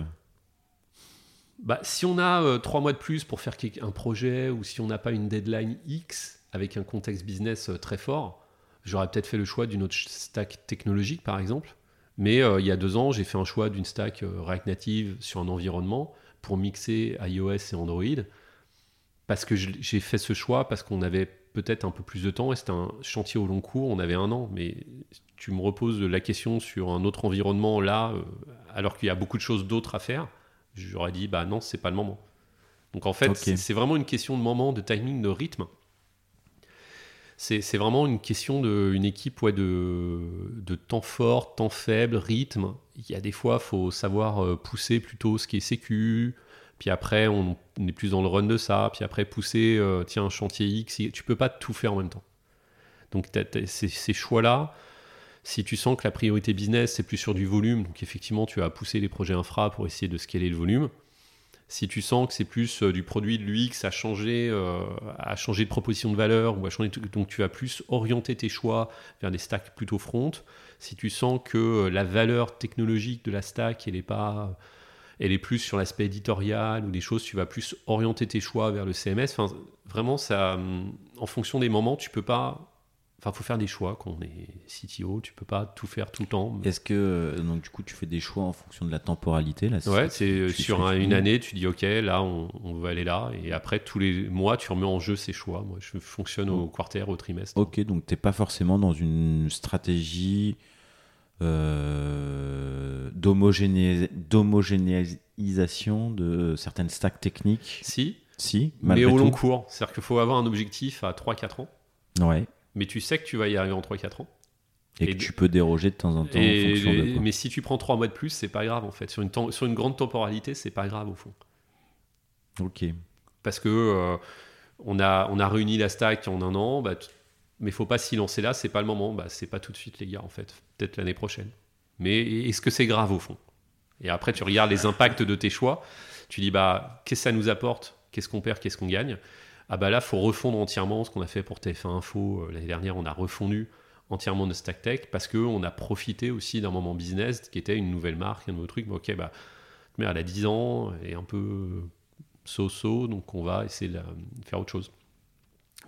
Bah, si on a euh, trois mois de plus pour faire un projet ou si on n'a pas une deadline X avec un contexte business euh, très fort, j'aurais peut-être fait le choix d'une autre stack technologique par exemple. Mais euh, il y a deux ans, j'ai fait un choix d'une stack React Native sur un environnement pour mixer iOS et Android parce que j'ai fait ce choix parce qu'on avait peut-être un peu plus de temps et c'était un chantier au long cours, on avait un an. Mais tu me reposes la question sur un autre environnement là, alors qu'il y a beaucoup de choses d'autres à faire, j'aurais dit bah non, c'est pas le moment. Donc en fait, c'est- vraiment une question de moment, de timing, de rythme. C'est vraiment une question d'une équipe ouais, de, de temps fort, temps faible, rythme. Il y a des fois, il faut savoir euh, pousser plutôt ce qui est sécu. Puis après, on, on est plus dans le run de ça. Puis après, pousser, euh, tiens, un chantier X. Tu peux pas tout faire en même temps. Donc ces choix-là, si tu sens que la priorité business, c'est plus sur du volume, donc effectivement, tu vas pousser les projets infra pour essayer de scaler le volume. Si tu sens que c'est plus euh, du produit de l'UX à changer, euh, à de proposition de valeur, ou à changer donc tu vas plus orienter tes choix vers des stacks plutôt front. Si tu sens que euh, la valeur technologique de la stack, elle est pas, elle est plus sur l'aspect éditorial ou des choses, tu vas plus orienter tes choix vers le CMS. Enfin, vraiment, ça, en fonction des moments, tu peux pas. Enfin, faut faire des choix quand on est CTO. Tu peux pas tout faire tout le temps. Est-ce que, euh, donc, du coup, tu fais des choix en fonction de la temporalité là, Ouais, c'est sur un- une année, tu dis ok, là on, on va aller là, et après tous les mois tu remets en jeu ces choix. Moi je fonctionne au quarter, au trimestre. Ok, donc t'es pas forcément dans une stratégie euh, d'homogéné- d'homogénéisation de certaines stacks techniques? Si, Si, mais au long cours. C'est-à-dire qu'il faut avoir un objectif à 3-4 ans, Ouais. Mais tu sais que tu vas y arriver en 3-4 ans. Et, que tu peux déroger de temps en temps Et- en fonction de quoi. mais si tu prends trois mois de plus, c'est pas grave en fait. Sur une, tem- sur une grande temporalité, c'est pas grave au fond. Ok. Parce que euh, on, a, on a réuni la stack en un an, bah, mais faut pas s'y lancer là, c'est pas le moment. Bah, c'est pas tout de suite, les gars, en fait. Peut-être l'année prochaine. Mais est-ce que c'est grave au fond? Et après, tu regardes les impacts de tes choix. Tu dis, bah, qu'est-ce que ça nous apporte? Qu'est-ce qu'on perd? Qu'est-ce qu'on gagne? Ah, bah là, faut refondre entièrement ce qu'on a fait pour TF1 Info. Euh, L'année dernière, on a refondu entièrement notre stack tech parce qu'on a profité aussi d'un moment business qui était une nouvelle marque, un nouveau truc. Ok, bah, elle a 10 ans et un peu so-so, donc on va essayer de de faire autre chose.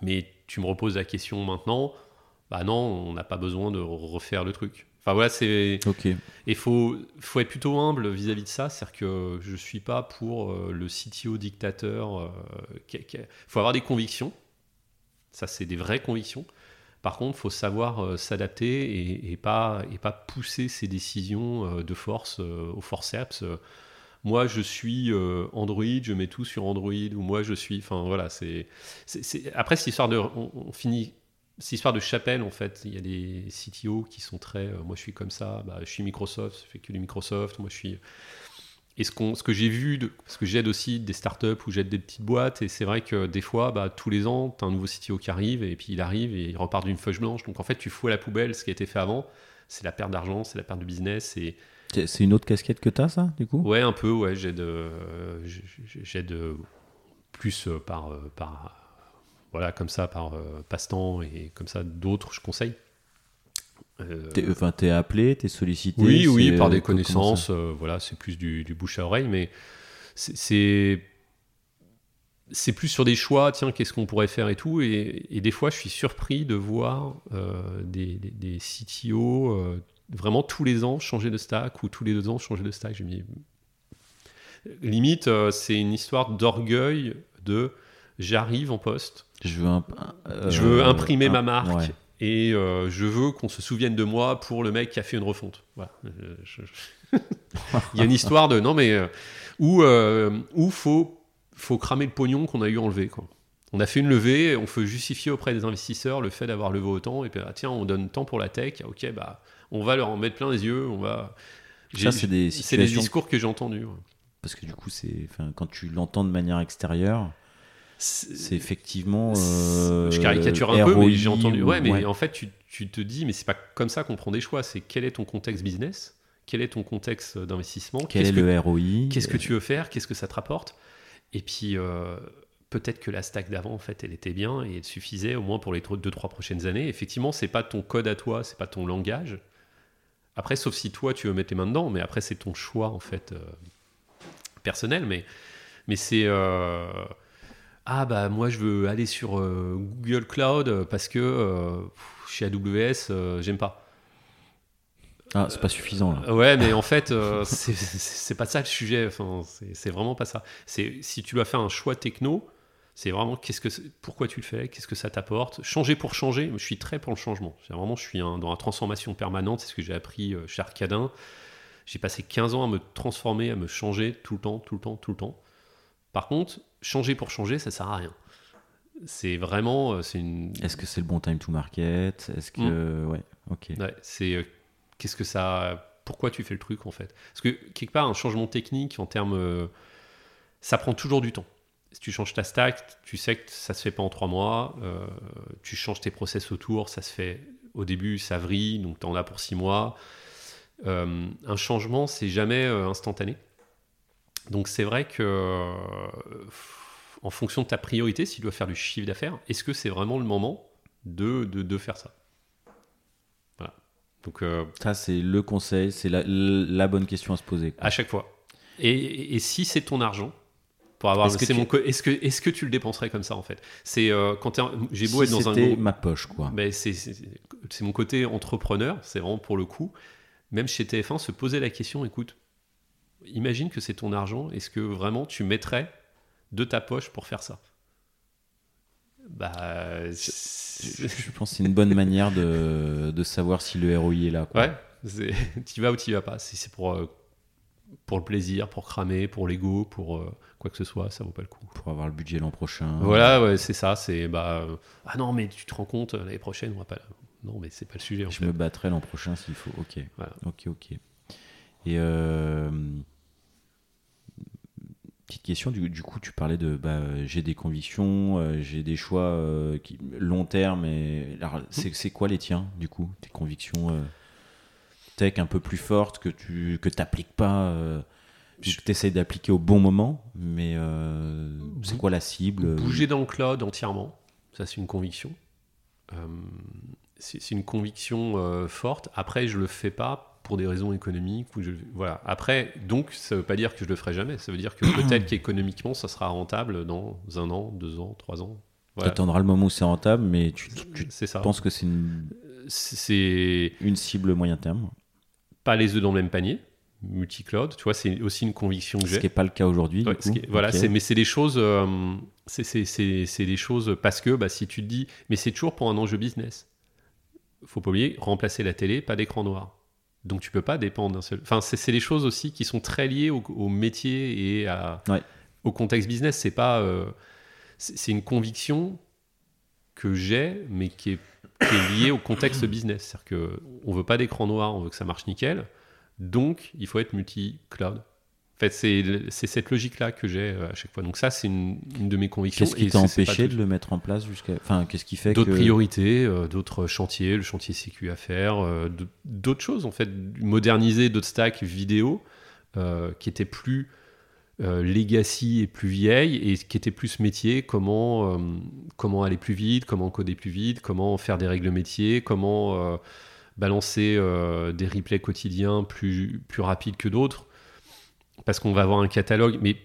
Mais tu me reposes la question maintenant, bah non, on n'a pas besoin de refaire le truc. Enfin voilà, c'est. Ok. Et il faut, faut être plutôt humble vis-à-vis de ça, c'est-à-dire que je suis pas pour euh, le CTO dictateur. Il faut avoir des convictions, ça c'est des vraies convictions. Par contre, faut savoir euh, s'adapter et, et pas, et pas pousser ses décisions euh, de force euh, au forceps. Euh, moi, je suis euh, Android, je mets tout sur Android, ou moi, je suis. Enfin, voilà, c'est. Après, cette histoire de. On, on finit. Cette histoire de chapelle, en fait, il y a des CTO qui sont très. euh, moi, je suis comme ça, bah, je suis Microsoft, je fais que du Microsoft, moi, je suis. Et ce, qu'on- ce que j'ai vu, de, parce que j'aide aussi des startups ou j'aide des petites boîtes, et c'est vrai que des fois, bah, tous les ans, tu as un nouveau CTO qui arrive, et puis il arrive et il repart d'une feuille blanche. Donc en fait, tu fous à la poubelle ce qui a été fait avant. C'est la perte d'argent, c'est la perte de business. Et C'est une autre casquette que t'as, ça, du coup? Ouais, un peu, ouais, j'aide, euh, euh, plus euh, par, par, voilà, comme ça, par euh, passe-temps et comme ça, d'autres, je conseille. Euh, T'es enfin, t'es appelé, t'es sollicité oui, oui, par des ça connaissances. euh, voilà, c'est plus du, du bouche à oreille, mais c'est- c'est c'est plus sur des choix. Tiens, qu'est-ce qu'on pourrait faire et tout. Et, et des fois, je suis surpris de voir euh, des, des, des CTO euh, vraiment tous les ans changer de stack ou tous les deux ans changer de stack. J'ai mis limite, euh, c'est une histoire d'orgueil de j'arrive en poste, Je veux, un- euh, je veux imprimer ma marque ouais. et euh, je veux qu'on se souvienne de moi pour le mec qui a fait une refonte. Voilà. Je- je- Il y a une histoire de non mais euh, où où faut faut cramer le pognon qu'on a eu enlevé quoi. On a fait une levée, on peut justifier auprès des investisseurs le fait d'avoir levé autant et puis ah, tiens on donne tant pour la tech, ah, ok bah on va leur en mettre plein les yeux, on va. Ça, c'est des discours que j'ai entendus. ouais. Parce que du coup, c'est, quand tu l'entends de manière extérieure, c'est effectivement. euh, je caricature un peu, mais j'ai entendu. ou- Ouais, mais ouais. en fait, tu, tu te dis, mais c'est pas comme ça qu'on prend des choix. C'est quel est ton contexte business? Quel est ton contexte d'investissement? Quel est que, le ROI qu'est-ce que tu veux faire? Qu'est-ce que ça te rapporte? Et puis, euh, peut-être que la stack d'avant, en fait, elle était bien et elle suffisait au moins pour les 2-3 prochaines années. Effectivement, c'est pas ton code à toi, c'est pas ton langage. Après, sauf si toi, tu veux mettre les mains dedans, mais après, c'est ton choix, en fait, euh, personnel. Mais, mais c'est. euh, ah bah moi je veux aller sur euh, Google Cloud parce que euh, pff, chez AWS euh, j'aime pas. Ah, c'est pas suffisant là. Ouais mais en fait euh, c'est- pas ça le sujet. Enfin c'est vraiment pas ça. C'est si tu dois faire un choix techno, c'est vraiment qu'est-ce que pourquoi tu le fais, qu'est-ce que ça t'apporte? Changer pour changer. Je suis très pour le changement. Vraiment je suis un- dans la transformation permanente. C'est ce que j'ai appris euh, chez Arcadin. J'ai passé 15 ans à me transformer, à me changer tout le temps, tout le temps, tout le temps. Par contre, changer pour changer, ça sert à rien. C'est vraiment, euh, c'est une, Est-ce que c'est le bon time to market? Est-ce que. Mm. Ouais, ok. ouais, c'est euh, qu'est-ce que ça, pourquoi tu fais le truc en fait? Parce que quelque part, un changement technique en termes, euh, ça prend toujours du temps. Si tu changes ta stack, tu sais que ça se fait pas en trois mois. euh, tu changes tes process autour, ça se fait au début, ça vrille, donc tu en as pour six mois. Un changement, c'est jamais instantané. Donc c'est vrai que euh, en fonction de ta priorité, si tu dois faire du chiffre d'affaires, est-ce que c'est vraiment le moment de, de, de faire ça? Voilà. Donc euh, Ça, c'est le conseil, c'est la, la bonne question à se poser. quoi. à chaque fois. Et, et- si c'est ton argent pour avoir, Est-ce que c'est tu- mon co- est-ce que est-ce que tu le dépenserais comme ça en fait? C'est euh, quand t'es j'ai beau Si être dans un groupe- ma poche, quoi. Ben, c'est, c'est- c'est mon côté entrepreneur, c'est vraiment pour le coup. Même chez TF1, se poser la question, écoute, imagine que c'est ton argent, est-ce que vraiment tu mettrais de ta poche pour faire ça? Bah, Je, pense que c'est une bonne manière de, de savoir si le ROI est là. Quoi. ouais, tu vas ou tu vas pas. Si c'est pour, euh, pour le plaisir, pour cramer, pour l'ego, pour euh, quoi que ce soit, ça vaut pas le coup. Pour avoir le budget l'an prochain. Voilà, ouais, c'est ça. C'est bah, euh, ah non, mais tu te rends compte, l'année prochaine, on va pas. non, mais c'est pas le sujet. En Je fait. me battrai l'an prochain s'il faut. Ok. Voilà. Ok, ok. Et petite question, du, du coup, tu parlais de bah, j'ai des convictions, euh, j'ai des choix euh, qui, long terme. Et, alors, c'est, quoi les tiens, du coup Tes convictions euh, tech un peu plus fortes que tu que t'appliques pas, ou que tu essayes d'appliquer au bon moment, mais c'est quoi la cible Bouger dans le cloud entièrement, ça c'est une conviction. C'est une conviction forte. Après, je le fais pas pour des raisons économiques. Ou je, voilà. Après, donc, ça veut pas dire que je le ferai jamais. Ça veut dire que peut-être qu'économiquement, ça sera rentable dans un an, deux ans, trois ans. Tu Voilà. attendras le moment où c'est rentable, mais tu, tu C'est ça. penses que c'est une, C'est une cible moyen terme pas les œufs dans le même panier. Multi-cloud, tu vois, c'est aussi une conviction que Ce j'ai. qui n'est pas le cas aujourd'hui. Ouais, ce voilà, mais c'est des choses, euh, c'est des choses parce que bah, si tu te dis, mais c'est toujours pour un enjeu business. Faut pas oublier, remplacer la télé, pas d'écran noir. Donc tu peux pas dépendre d'un seul. Enfin, c'est des choses aussi qui sont très liées au, au métier et à- Ouais. au contexte business. C'est pas, euh, c'est une conviction que j'ai, mais qui est, qui est liée au contexte business. C'est-à-dire que on veut pas d'écran noir, on veut que ça marche nickel. Donc il faut être multi-cloud. En fait, c'est c'est cette logique-là que j'ai euh, à chaque fois. Donc ça, c'est une, une de mes convictions. Qu'est-ce qui t'a empêché de le mettre en place jusqu'à. Enfin, qu'est-ce qui fait que. D'autres priorités, euh, d'autres chantiers, le chantier sécu à faire, euh, d'autres choses en fait, moderniser d'autres stacks vidéo euh, qui étaient plus legacy et plus vieilles et qui étaient plus métier, comment, comment aller plus vite, comment coder plus vite, comment faire des règles métiers, comment balancer des replays quotidiens plus, plus rapides que d'autres, parce qu'on va avoir un catalogue, mais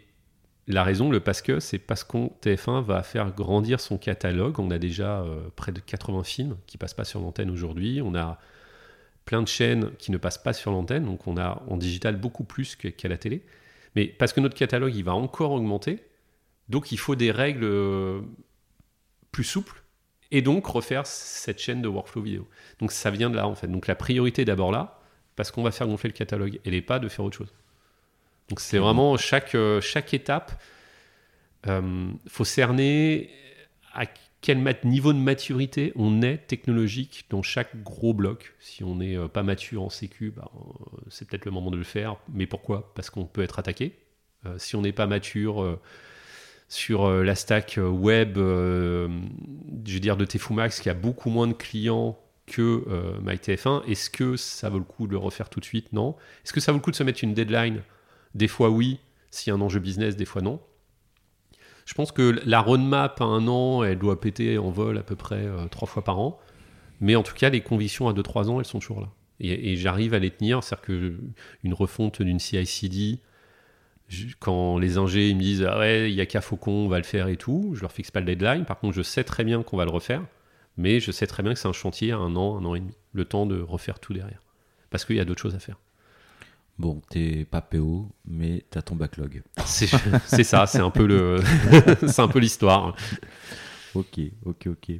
la raison, le parce que, c'est parce qu'on TF1 va faire grandir son catalogue. On a déjà euh, près de 80 films qui passent pas sur l'antenne aujourd'hui. On a plein de chaînes qui ne passent pas sur l'antenne, donc on a en digital beaucoup plus qu'à la télé. Mais parce que notre catalogue, il va encore augmenter, donc il faut des règles euh, plus souples et donc refaire cette chaîne de workflow vidéo. Donc ça vient de là en fait. Donc la priorité d'abord là, parce qu'on va faire gonfler le catalogue, elle n'est pas de faire autre chose. Donc c'est vraiment chaque, euh, chaque étape, il faut cerner à quel niveau de maturité on est technologique dans chaque gros bloc. Si on n'est euh, pas mature en sécu, bah, euh, c'est peut-être le moment de le faire. Mais pourquoi? Parce qu'on peut être attaqué. Euh, si on n'est pas mature euh, sur euh, la stack euh, web, euh, je veux dire de Tefumax, qui a beaucoup moins de clients que euh, MyTF1, est-ce que ça vaut le coup de le refaire tout de suite? Non. Est-ce que ça vaut le coup de se mettre une deadline? Des fois oui, s'il y a un enjeu business, des fois non. Je pense que la roadmap à un an, elle doit péter en vol à peu près euh, trois fois par an. Mais en tout cas, les convictions à 2-3 ans, elles sont toujours là. Et, j'arrive à les tenir. C'est-à-dire qu'une refonte d'une CI/CD, quand les ingés me disent ah ouais, il y a qu'à Faucon, on va le faire et tout, je leur fixe pas le deadline. Par contre, je sais très bien qu'on va le refaire. Mais je sais très bien que c'est un chantier à un an, un an et demi. Le temps de refaire tout derrière. Parce qu'il y a d'autres choses à faire. Bon, t'es pas PO, mais t'as ton backlog. C'est ça, c'est un peu le, c'est un peu l'histoire. Ok, ok, ok.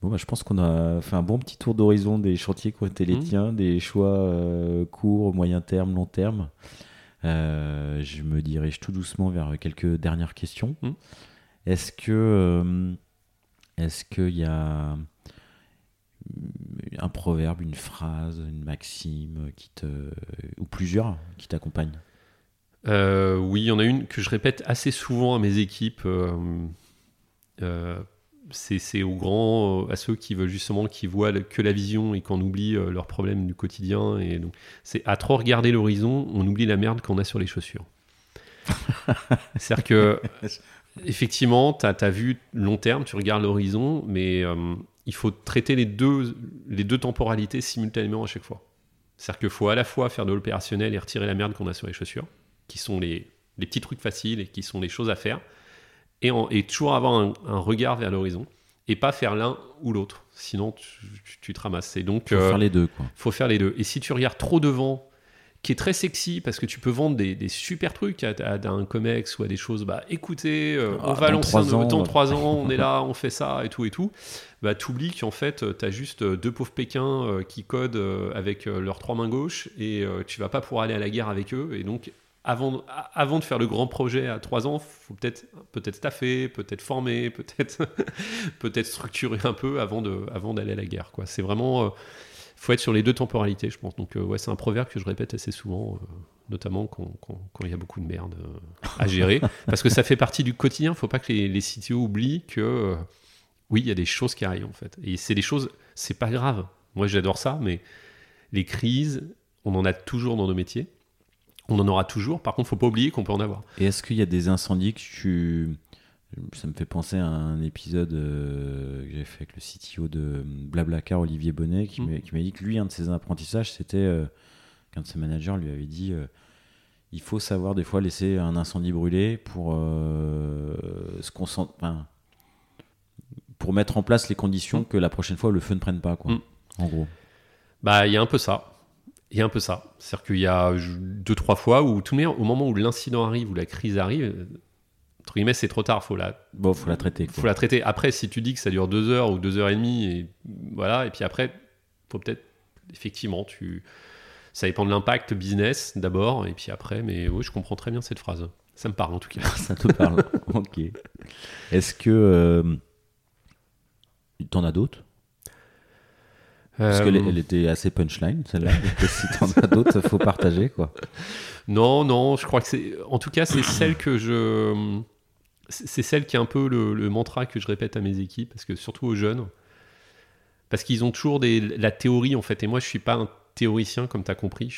Bon, bah, je pense qu'on a fait un bon petit tour d'horizon des chantiers qui ont été les Mhm. tiens, des choix euh, courts, moyen terme, long terme. Euh, je me dirige tout doucement vers quelques dernières questions. Mhm. Est-ce que euh, est-ce qu'il y a un proverbe, une phrase, une maxime qui te ou plusieurs qui t'accompagnent? Euh, oui, il y en a une que je répète assez souvent à mes équipes. euh, euh, c'est aux grands, à ceux qui veulent justement, qui voient que la vision et qu'on oublie leurs problèmes du quotidien. Et donc, c'est à trop regarder l'horizon, on oublie la merde qu'on a sur les chaussures. C'est-à-dire que, effectivement, tu as, vu long terme, tu regardes l'horizon, mais il faut traiter les deux, les deux temporalités simultanément à chaque fois. C'est-à-dire qu'il faut à la fois faire de l'opérationnel et retirer la merde qu'on a sur les chaussures qui sont les, les petits trucs faciles et qui sont les choses à faire, et, en- et toujours avoir un, un regard vers l'horizon, et pas faire l'un ou l'autre, sinon tu, tu- tu te ramasses. Et donc, Faut euh, faire les deux, quoi. faut faire les deux. Et si tu regardes trop devant, qui est très sexy, parce que tu peux vendre des, des super trucs à, un comex ou à des choses, bah écoutez, euh, Ah, on va lancer un ans, on va- trois ans, on est là, on fait ça et tout et tout, bah t'oublies qu'en fait, t'as juste euh, deux pauvres Pékins euh, qui codent euh, avec euh, leurs trois mains gauches et euh, tu vas pas pouvoir aller à la guerre avec eux. Et donc, avant, avant de faire le grand projet à trois ans, faut peut-être peut-être staffer, peut-être former, peut-être peut-être structurer un peu avant de avant d'aller à la guerre. Quoi. C'est vraiment faut être sur les deux temporalités, je pense. Donc ouais, c'est un proverbe que je répète assez souvent, notamment quand, il y a beaucoup de merde à gérer, parce que ça fait partie du quotidien. Faut pas que les, les CTO oublient que oui, il y a des choses qui arrivent en fait. Et c'est des choses, c'est pas grave. Moi, j'adore ça, mais les crises, on en a toujours dans nos métiers. On en aura toujours. Par contre, faut pas oublier qu'on peut en avoir. Et est-ce qu'il y a des incendies que tu. Ça me fait penser à un épisode euh, que j'ai fait avec le CTO de Blablacar, Olivier Bonnet, qui mmh. m'a dit que lui, un de ses apprentissages, c'était euh, qu'un de ses managers lui avait dit euh, il faut savoir des fois laisser un incendie brûler pour se concentrer pour mettre en place les conditions mm. que la prochaine fois le feu ne prenne pas, quoi. Mm. En gros. Bah, il y a un peu ça. Il y a un peu ça. C'est-à-dire qu'il y a deux, trois fois où, tout au moment où l'incident arrive, où la crise arrive, entre guillemets, c'est trop tard. Faut la, bon, faut la traiter. Faut la traiter. Après, si tu dis que ça dure deux heures ou deux heures et demie, et voilà, et puis après, faut peut-être, effectivement, tu, ça dépend de l'impact business d'abord, et puis après, mais oui, je comprends très bien cette phrase. Ça me parle en tout cas. ça te parle. ok. Est-ce que euh, T'en as d'autres? Parce qu'elle euh, était assez punchline, celle-là. si t'en as d'autres, faut partager, quoi. Non, non, je crois que c'est. En tout cas, c'est celle que je. C'est celle qui est un peu le, mantra que je répète à mes équipes, parce que surtout aux jeunes. Parce qu'ils ont toujours des, la théorie, en fait. Et moi, je suis pas un théoricien, comme tu as compris.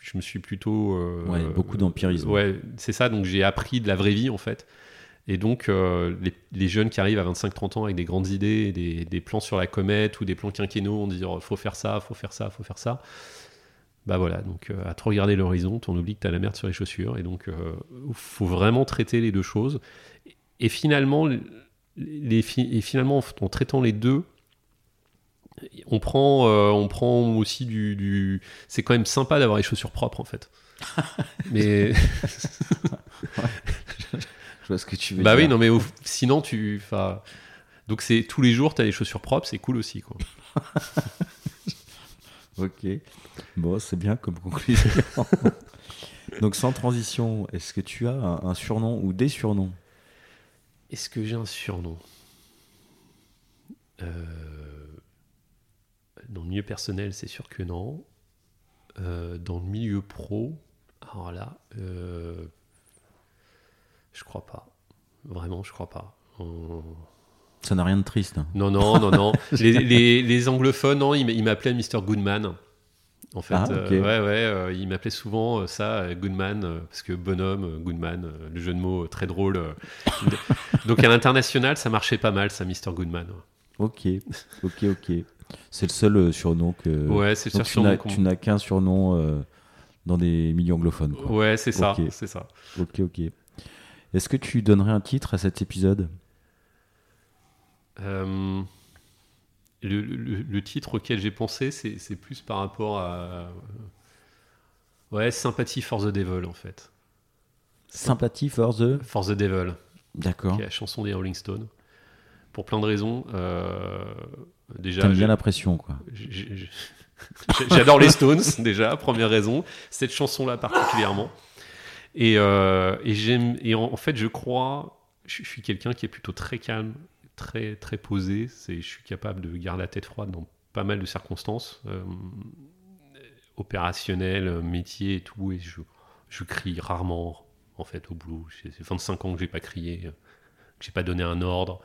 Je, me suis plutôt. Euh, ouais, beaucoup d'empirisme. Ouais, c'est ça. Donc, j'ai appris de la vraie vie, en fait. Et donc, euh, les, jeunes qui arrivent à 25-30 ans avec des grandes idées, des, plans sur la comète ou des plans quinquennaux, on dit oh, faut faire ça, faut faire ça, faut faire ça. Bah voilà, donc euh, à trop regarder l'horizon, on oublie que tu as la merde sur les chaussures. Et donc, il euh, faut vraiment traiter les deux choses. Et finalement, les, et finalement en traitant les deux, on prend, on prend aussi du. du... C'est quand même sympa d'avoir les chaussures propres en fait. Mais. Je vois ce que tu veux bah dire. oui, non, mais sinon, tu. Donc, c'est tous les jours, tu as les chaussures propres, c'est cool aussi. Quoi. ok. Bon, c'est bien comme conclusion. Donc, sans transition, est-ce que tu as un, surnom ou des surnoms? Est-ce que j'ai un surnom euh, Dans le milieu personnel, c'est sûr que non. Euh, dans le milieu pro, alors là, euh, je crois pas. Vraiment, je crois pas. Ça n'a rien de triste. Hein. Non, non, non, non. les, anglophones, non, ils m'appelaient Mr. Goodman. En fait, ah, euh, ouais, ouais, euh, ils m'appelaient souvent euh, ça, Goodman, parce que bonhomme, Goodman, le jeu de mots très drôle. Donc à l'international, ça marchait pas mal, ça, Mr. Goodman. Ok, ok, ok. C'est le seul surnom que. Ouais, c'est le seul surnom. Tu n'as qu'un surnom dans des milieux anglophones. Ouais, c'est ça, c'est ça. Ok, ok. Est-ce que tu donnerais un titre à cet épisode? Euh, le, titre auquel j'ai pensé, c'est plus par rapport à. Ouais, Sympathy for the Devil, en fait. Sympathy for the For the Devil. D'accord. La chanson des Rolling Stones. Pour plein de raisons. Euh, déjà. T'aimes bien la pression, quoi. J'adore les Stones, déjà, première raison. Cette chanson-là particulièrement. Et, euh, et j'aime, et en, fait, je crois, je, suis quelqu'un qui est plutôt très calme, très très posé. Je suis capable de garder la tête froide dans pas mal de circonstances, euh, opérationnelles, métier et tout. Et je, je crie rarement, en fait, au boulot. C'est 25 ans que j'ai pas crié, que j'ai pas donné un ordre.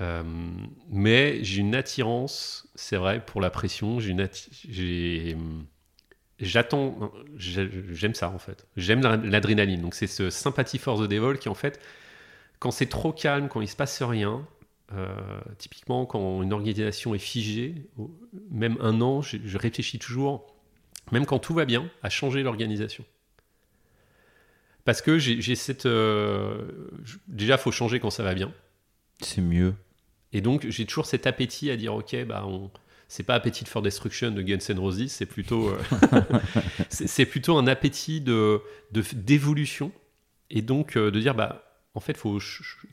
Euh, mais j'ai une attirance, c'est vrai, pour la pression. J'attends, j'aime ça en fait. J'aime l'adrénaline. Donc c'est ce sympathie for the devil qui en fait, quand c'est trop calme, quand il se passe rien, euh, typiquement quand une organisation est figée, même un an, je, réfléchis toujours, même quand tout va bien, à changer l'organisation. Parce que j'ai cette... Euh, déjà, faut changer quand ça va bien. C'est mieux. Et donc, j'ai toujours cet appétit à dire, ok, bah on c'est pas Appetite for Destruction de Guns N' Roses, c'est plutôt, euh, c'est plutôt un appétit de d'évolution et donc euh, de dire bah en fait faut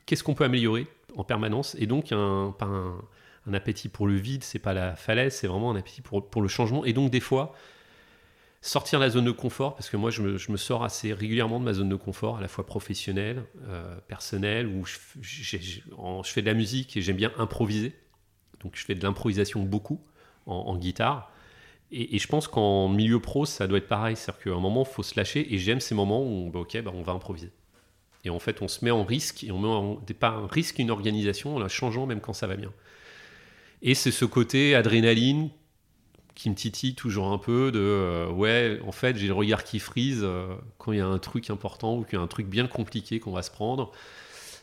qu'est-ce qu'on peut améliorer en permanence? Et donc un, un, appétit pour le vide, c'est pas la falaise, c'est vraiment un appétit pour, pour le changement et donc des fois sortir la zone de confort, parce que moi je me, je me, sors assez régulièrement de ma zone de confort, à la fois professionnelle, euh, personnelle, où je, fais de la musique et j'aime bien improviser. Donc je fais de l'improvisation beaucoup en, guitare. Et, et, je pense qu'en milieu pro, ça doit être pareil. C'est-à-dire qu'à un moment, il faut se lâcher. Et j'aime ces moments où, bah, ok, bah, on va improviser. Et en fait, on se met en risque. Et on met en, pas risque une organisation en la changeant même quand ça va bien. Et c'est ce côté adrénaline qui me titille toujours un peu de euh, ouais en fait j'ai le regard qui frise euh, quand il y a un truc important ou qu'il y a un truc bien compliqué qu'on va se prendre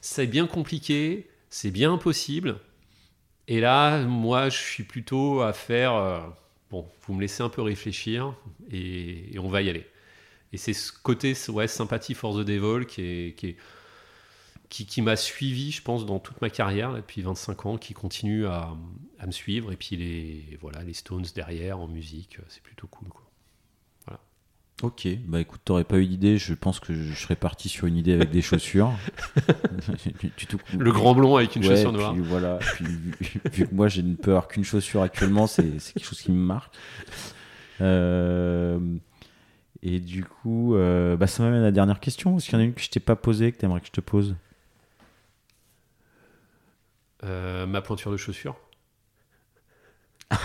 c'est bien compliqué c'est bien impossible et là moi je suis plutôt à faire euh, bon vous me laissez un peu réfléchir et on va y aller et c'est ce côté ouais sympathie for the devil qui est, qui est qui, qui m'a suivi, je pense, dans toute ma carrière, depuis 25 ans, qui continue à, à, me suivre. Et puis les, voilà, les Stones derrière en musique, c'est plutôt cool. Quoi. Voilà. Ok, bah écoute, t'aurais pas eu d'idée, je pense que je serais parti sur une idée avec des chaussures. tu. Le grand blond avec une ouais, chaussure noire. Puis, voilà, puis, vu, vu, que moi j'ai ne peur qu'une chaussure actuellement, c'est quelque chose qui me marque. Euh, et du coup, euh, bah, ça m'amène à la dernière question. Est-ce qu'il y en a une que je t'ai pas posée, que tu aimerais que je te pose euh, ma pointure de chaussure.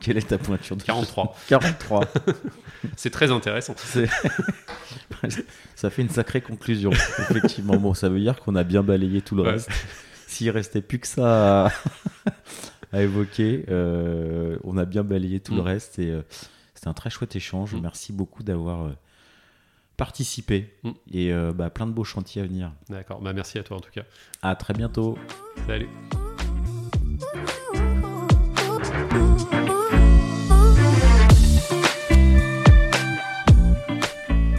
Quelle est ta pointure de 43. 43. C'est très intéressant. ça fait une sacrée conclusion, effectivement. Bon, ça veut dire qu'on a bien balayé tout le ouais. reste. S'il restait plus que ça à, à évoquer, euh, on a bien balayé tout mm. le reste. Et euh, c'était un très chouette échange. Mm. Merci beaucoup d'avoir euh, participé mm. et euh, bah, plein de beaux chantiers à venir. D'accord, bah, merci à toi en tout cas. À très bientôt. Salut.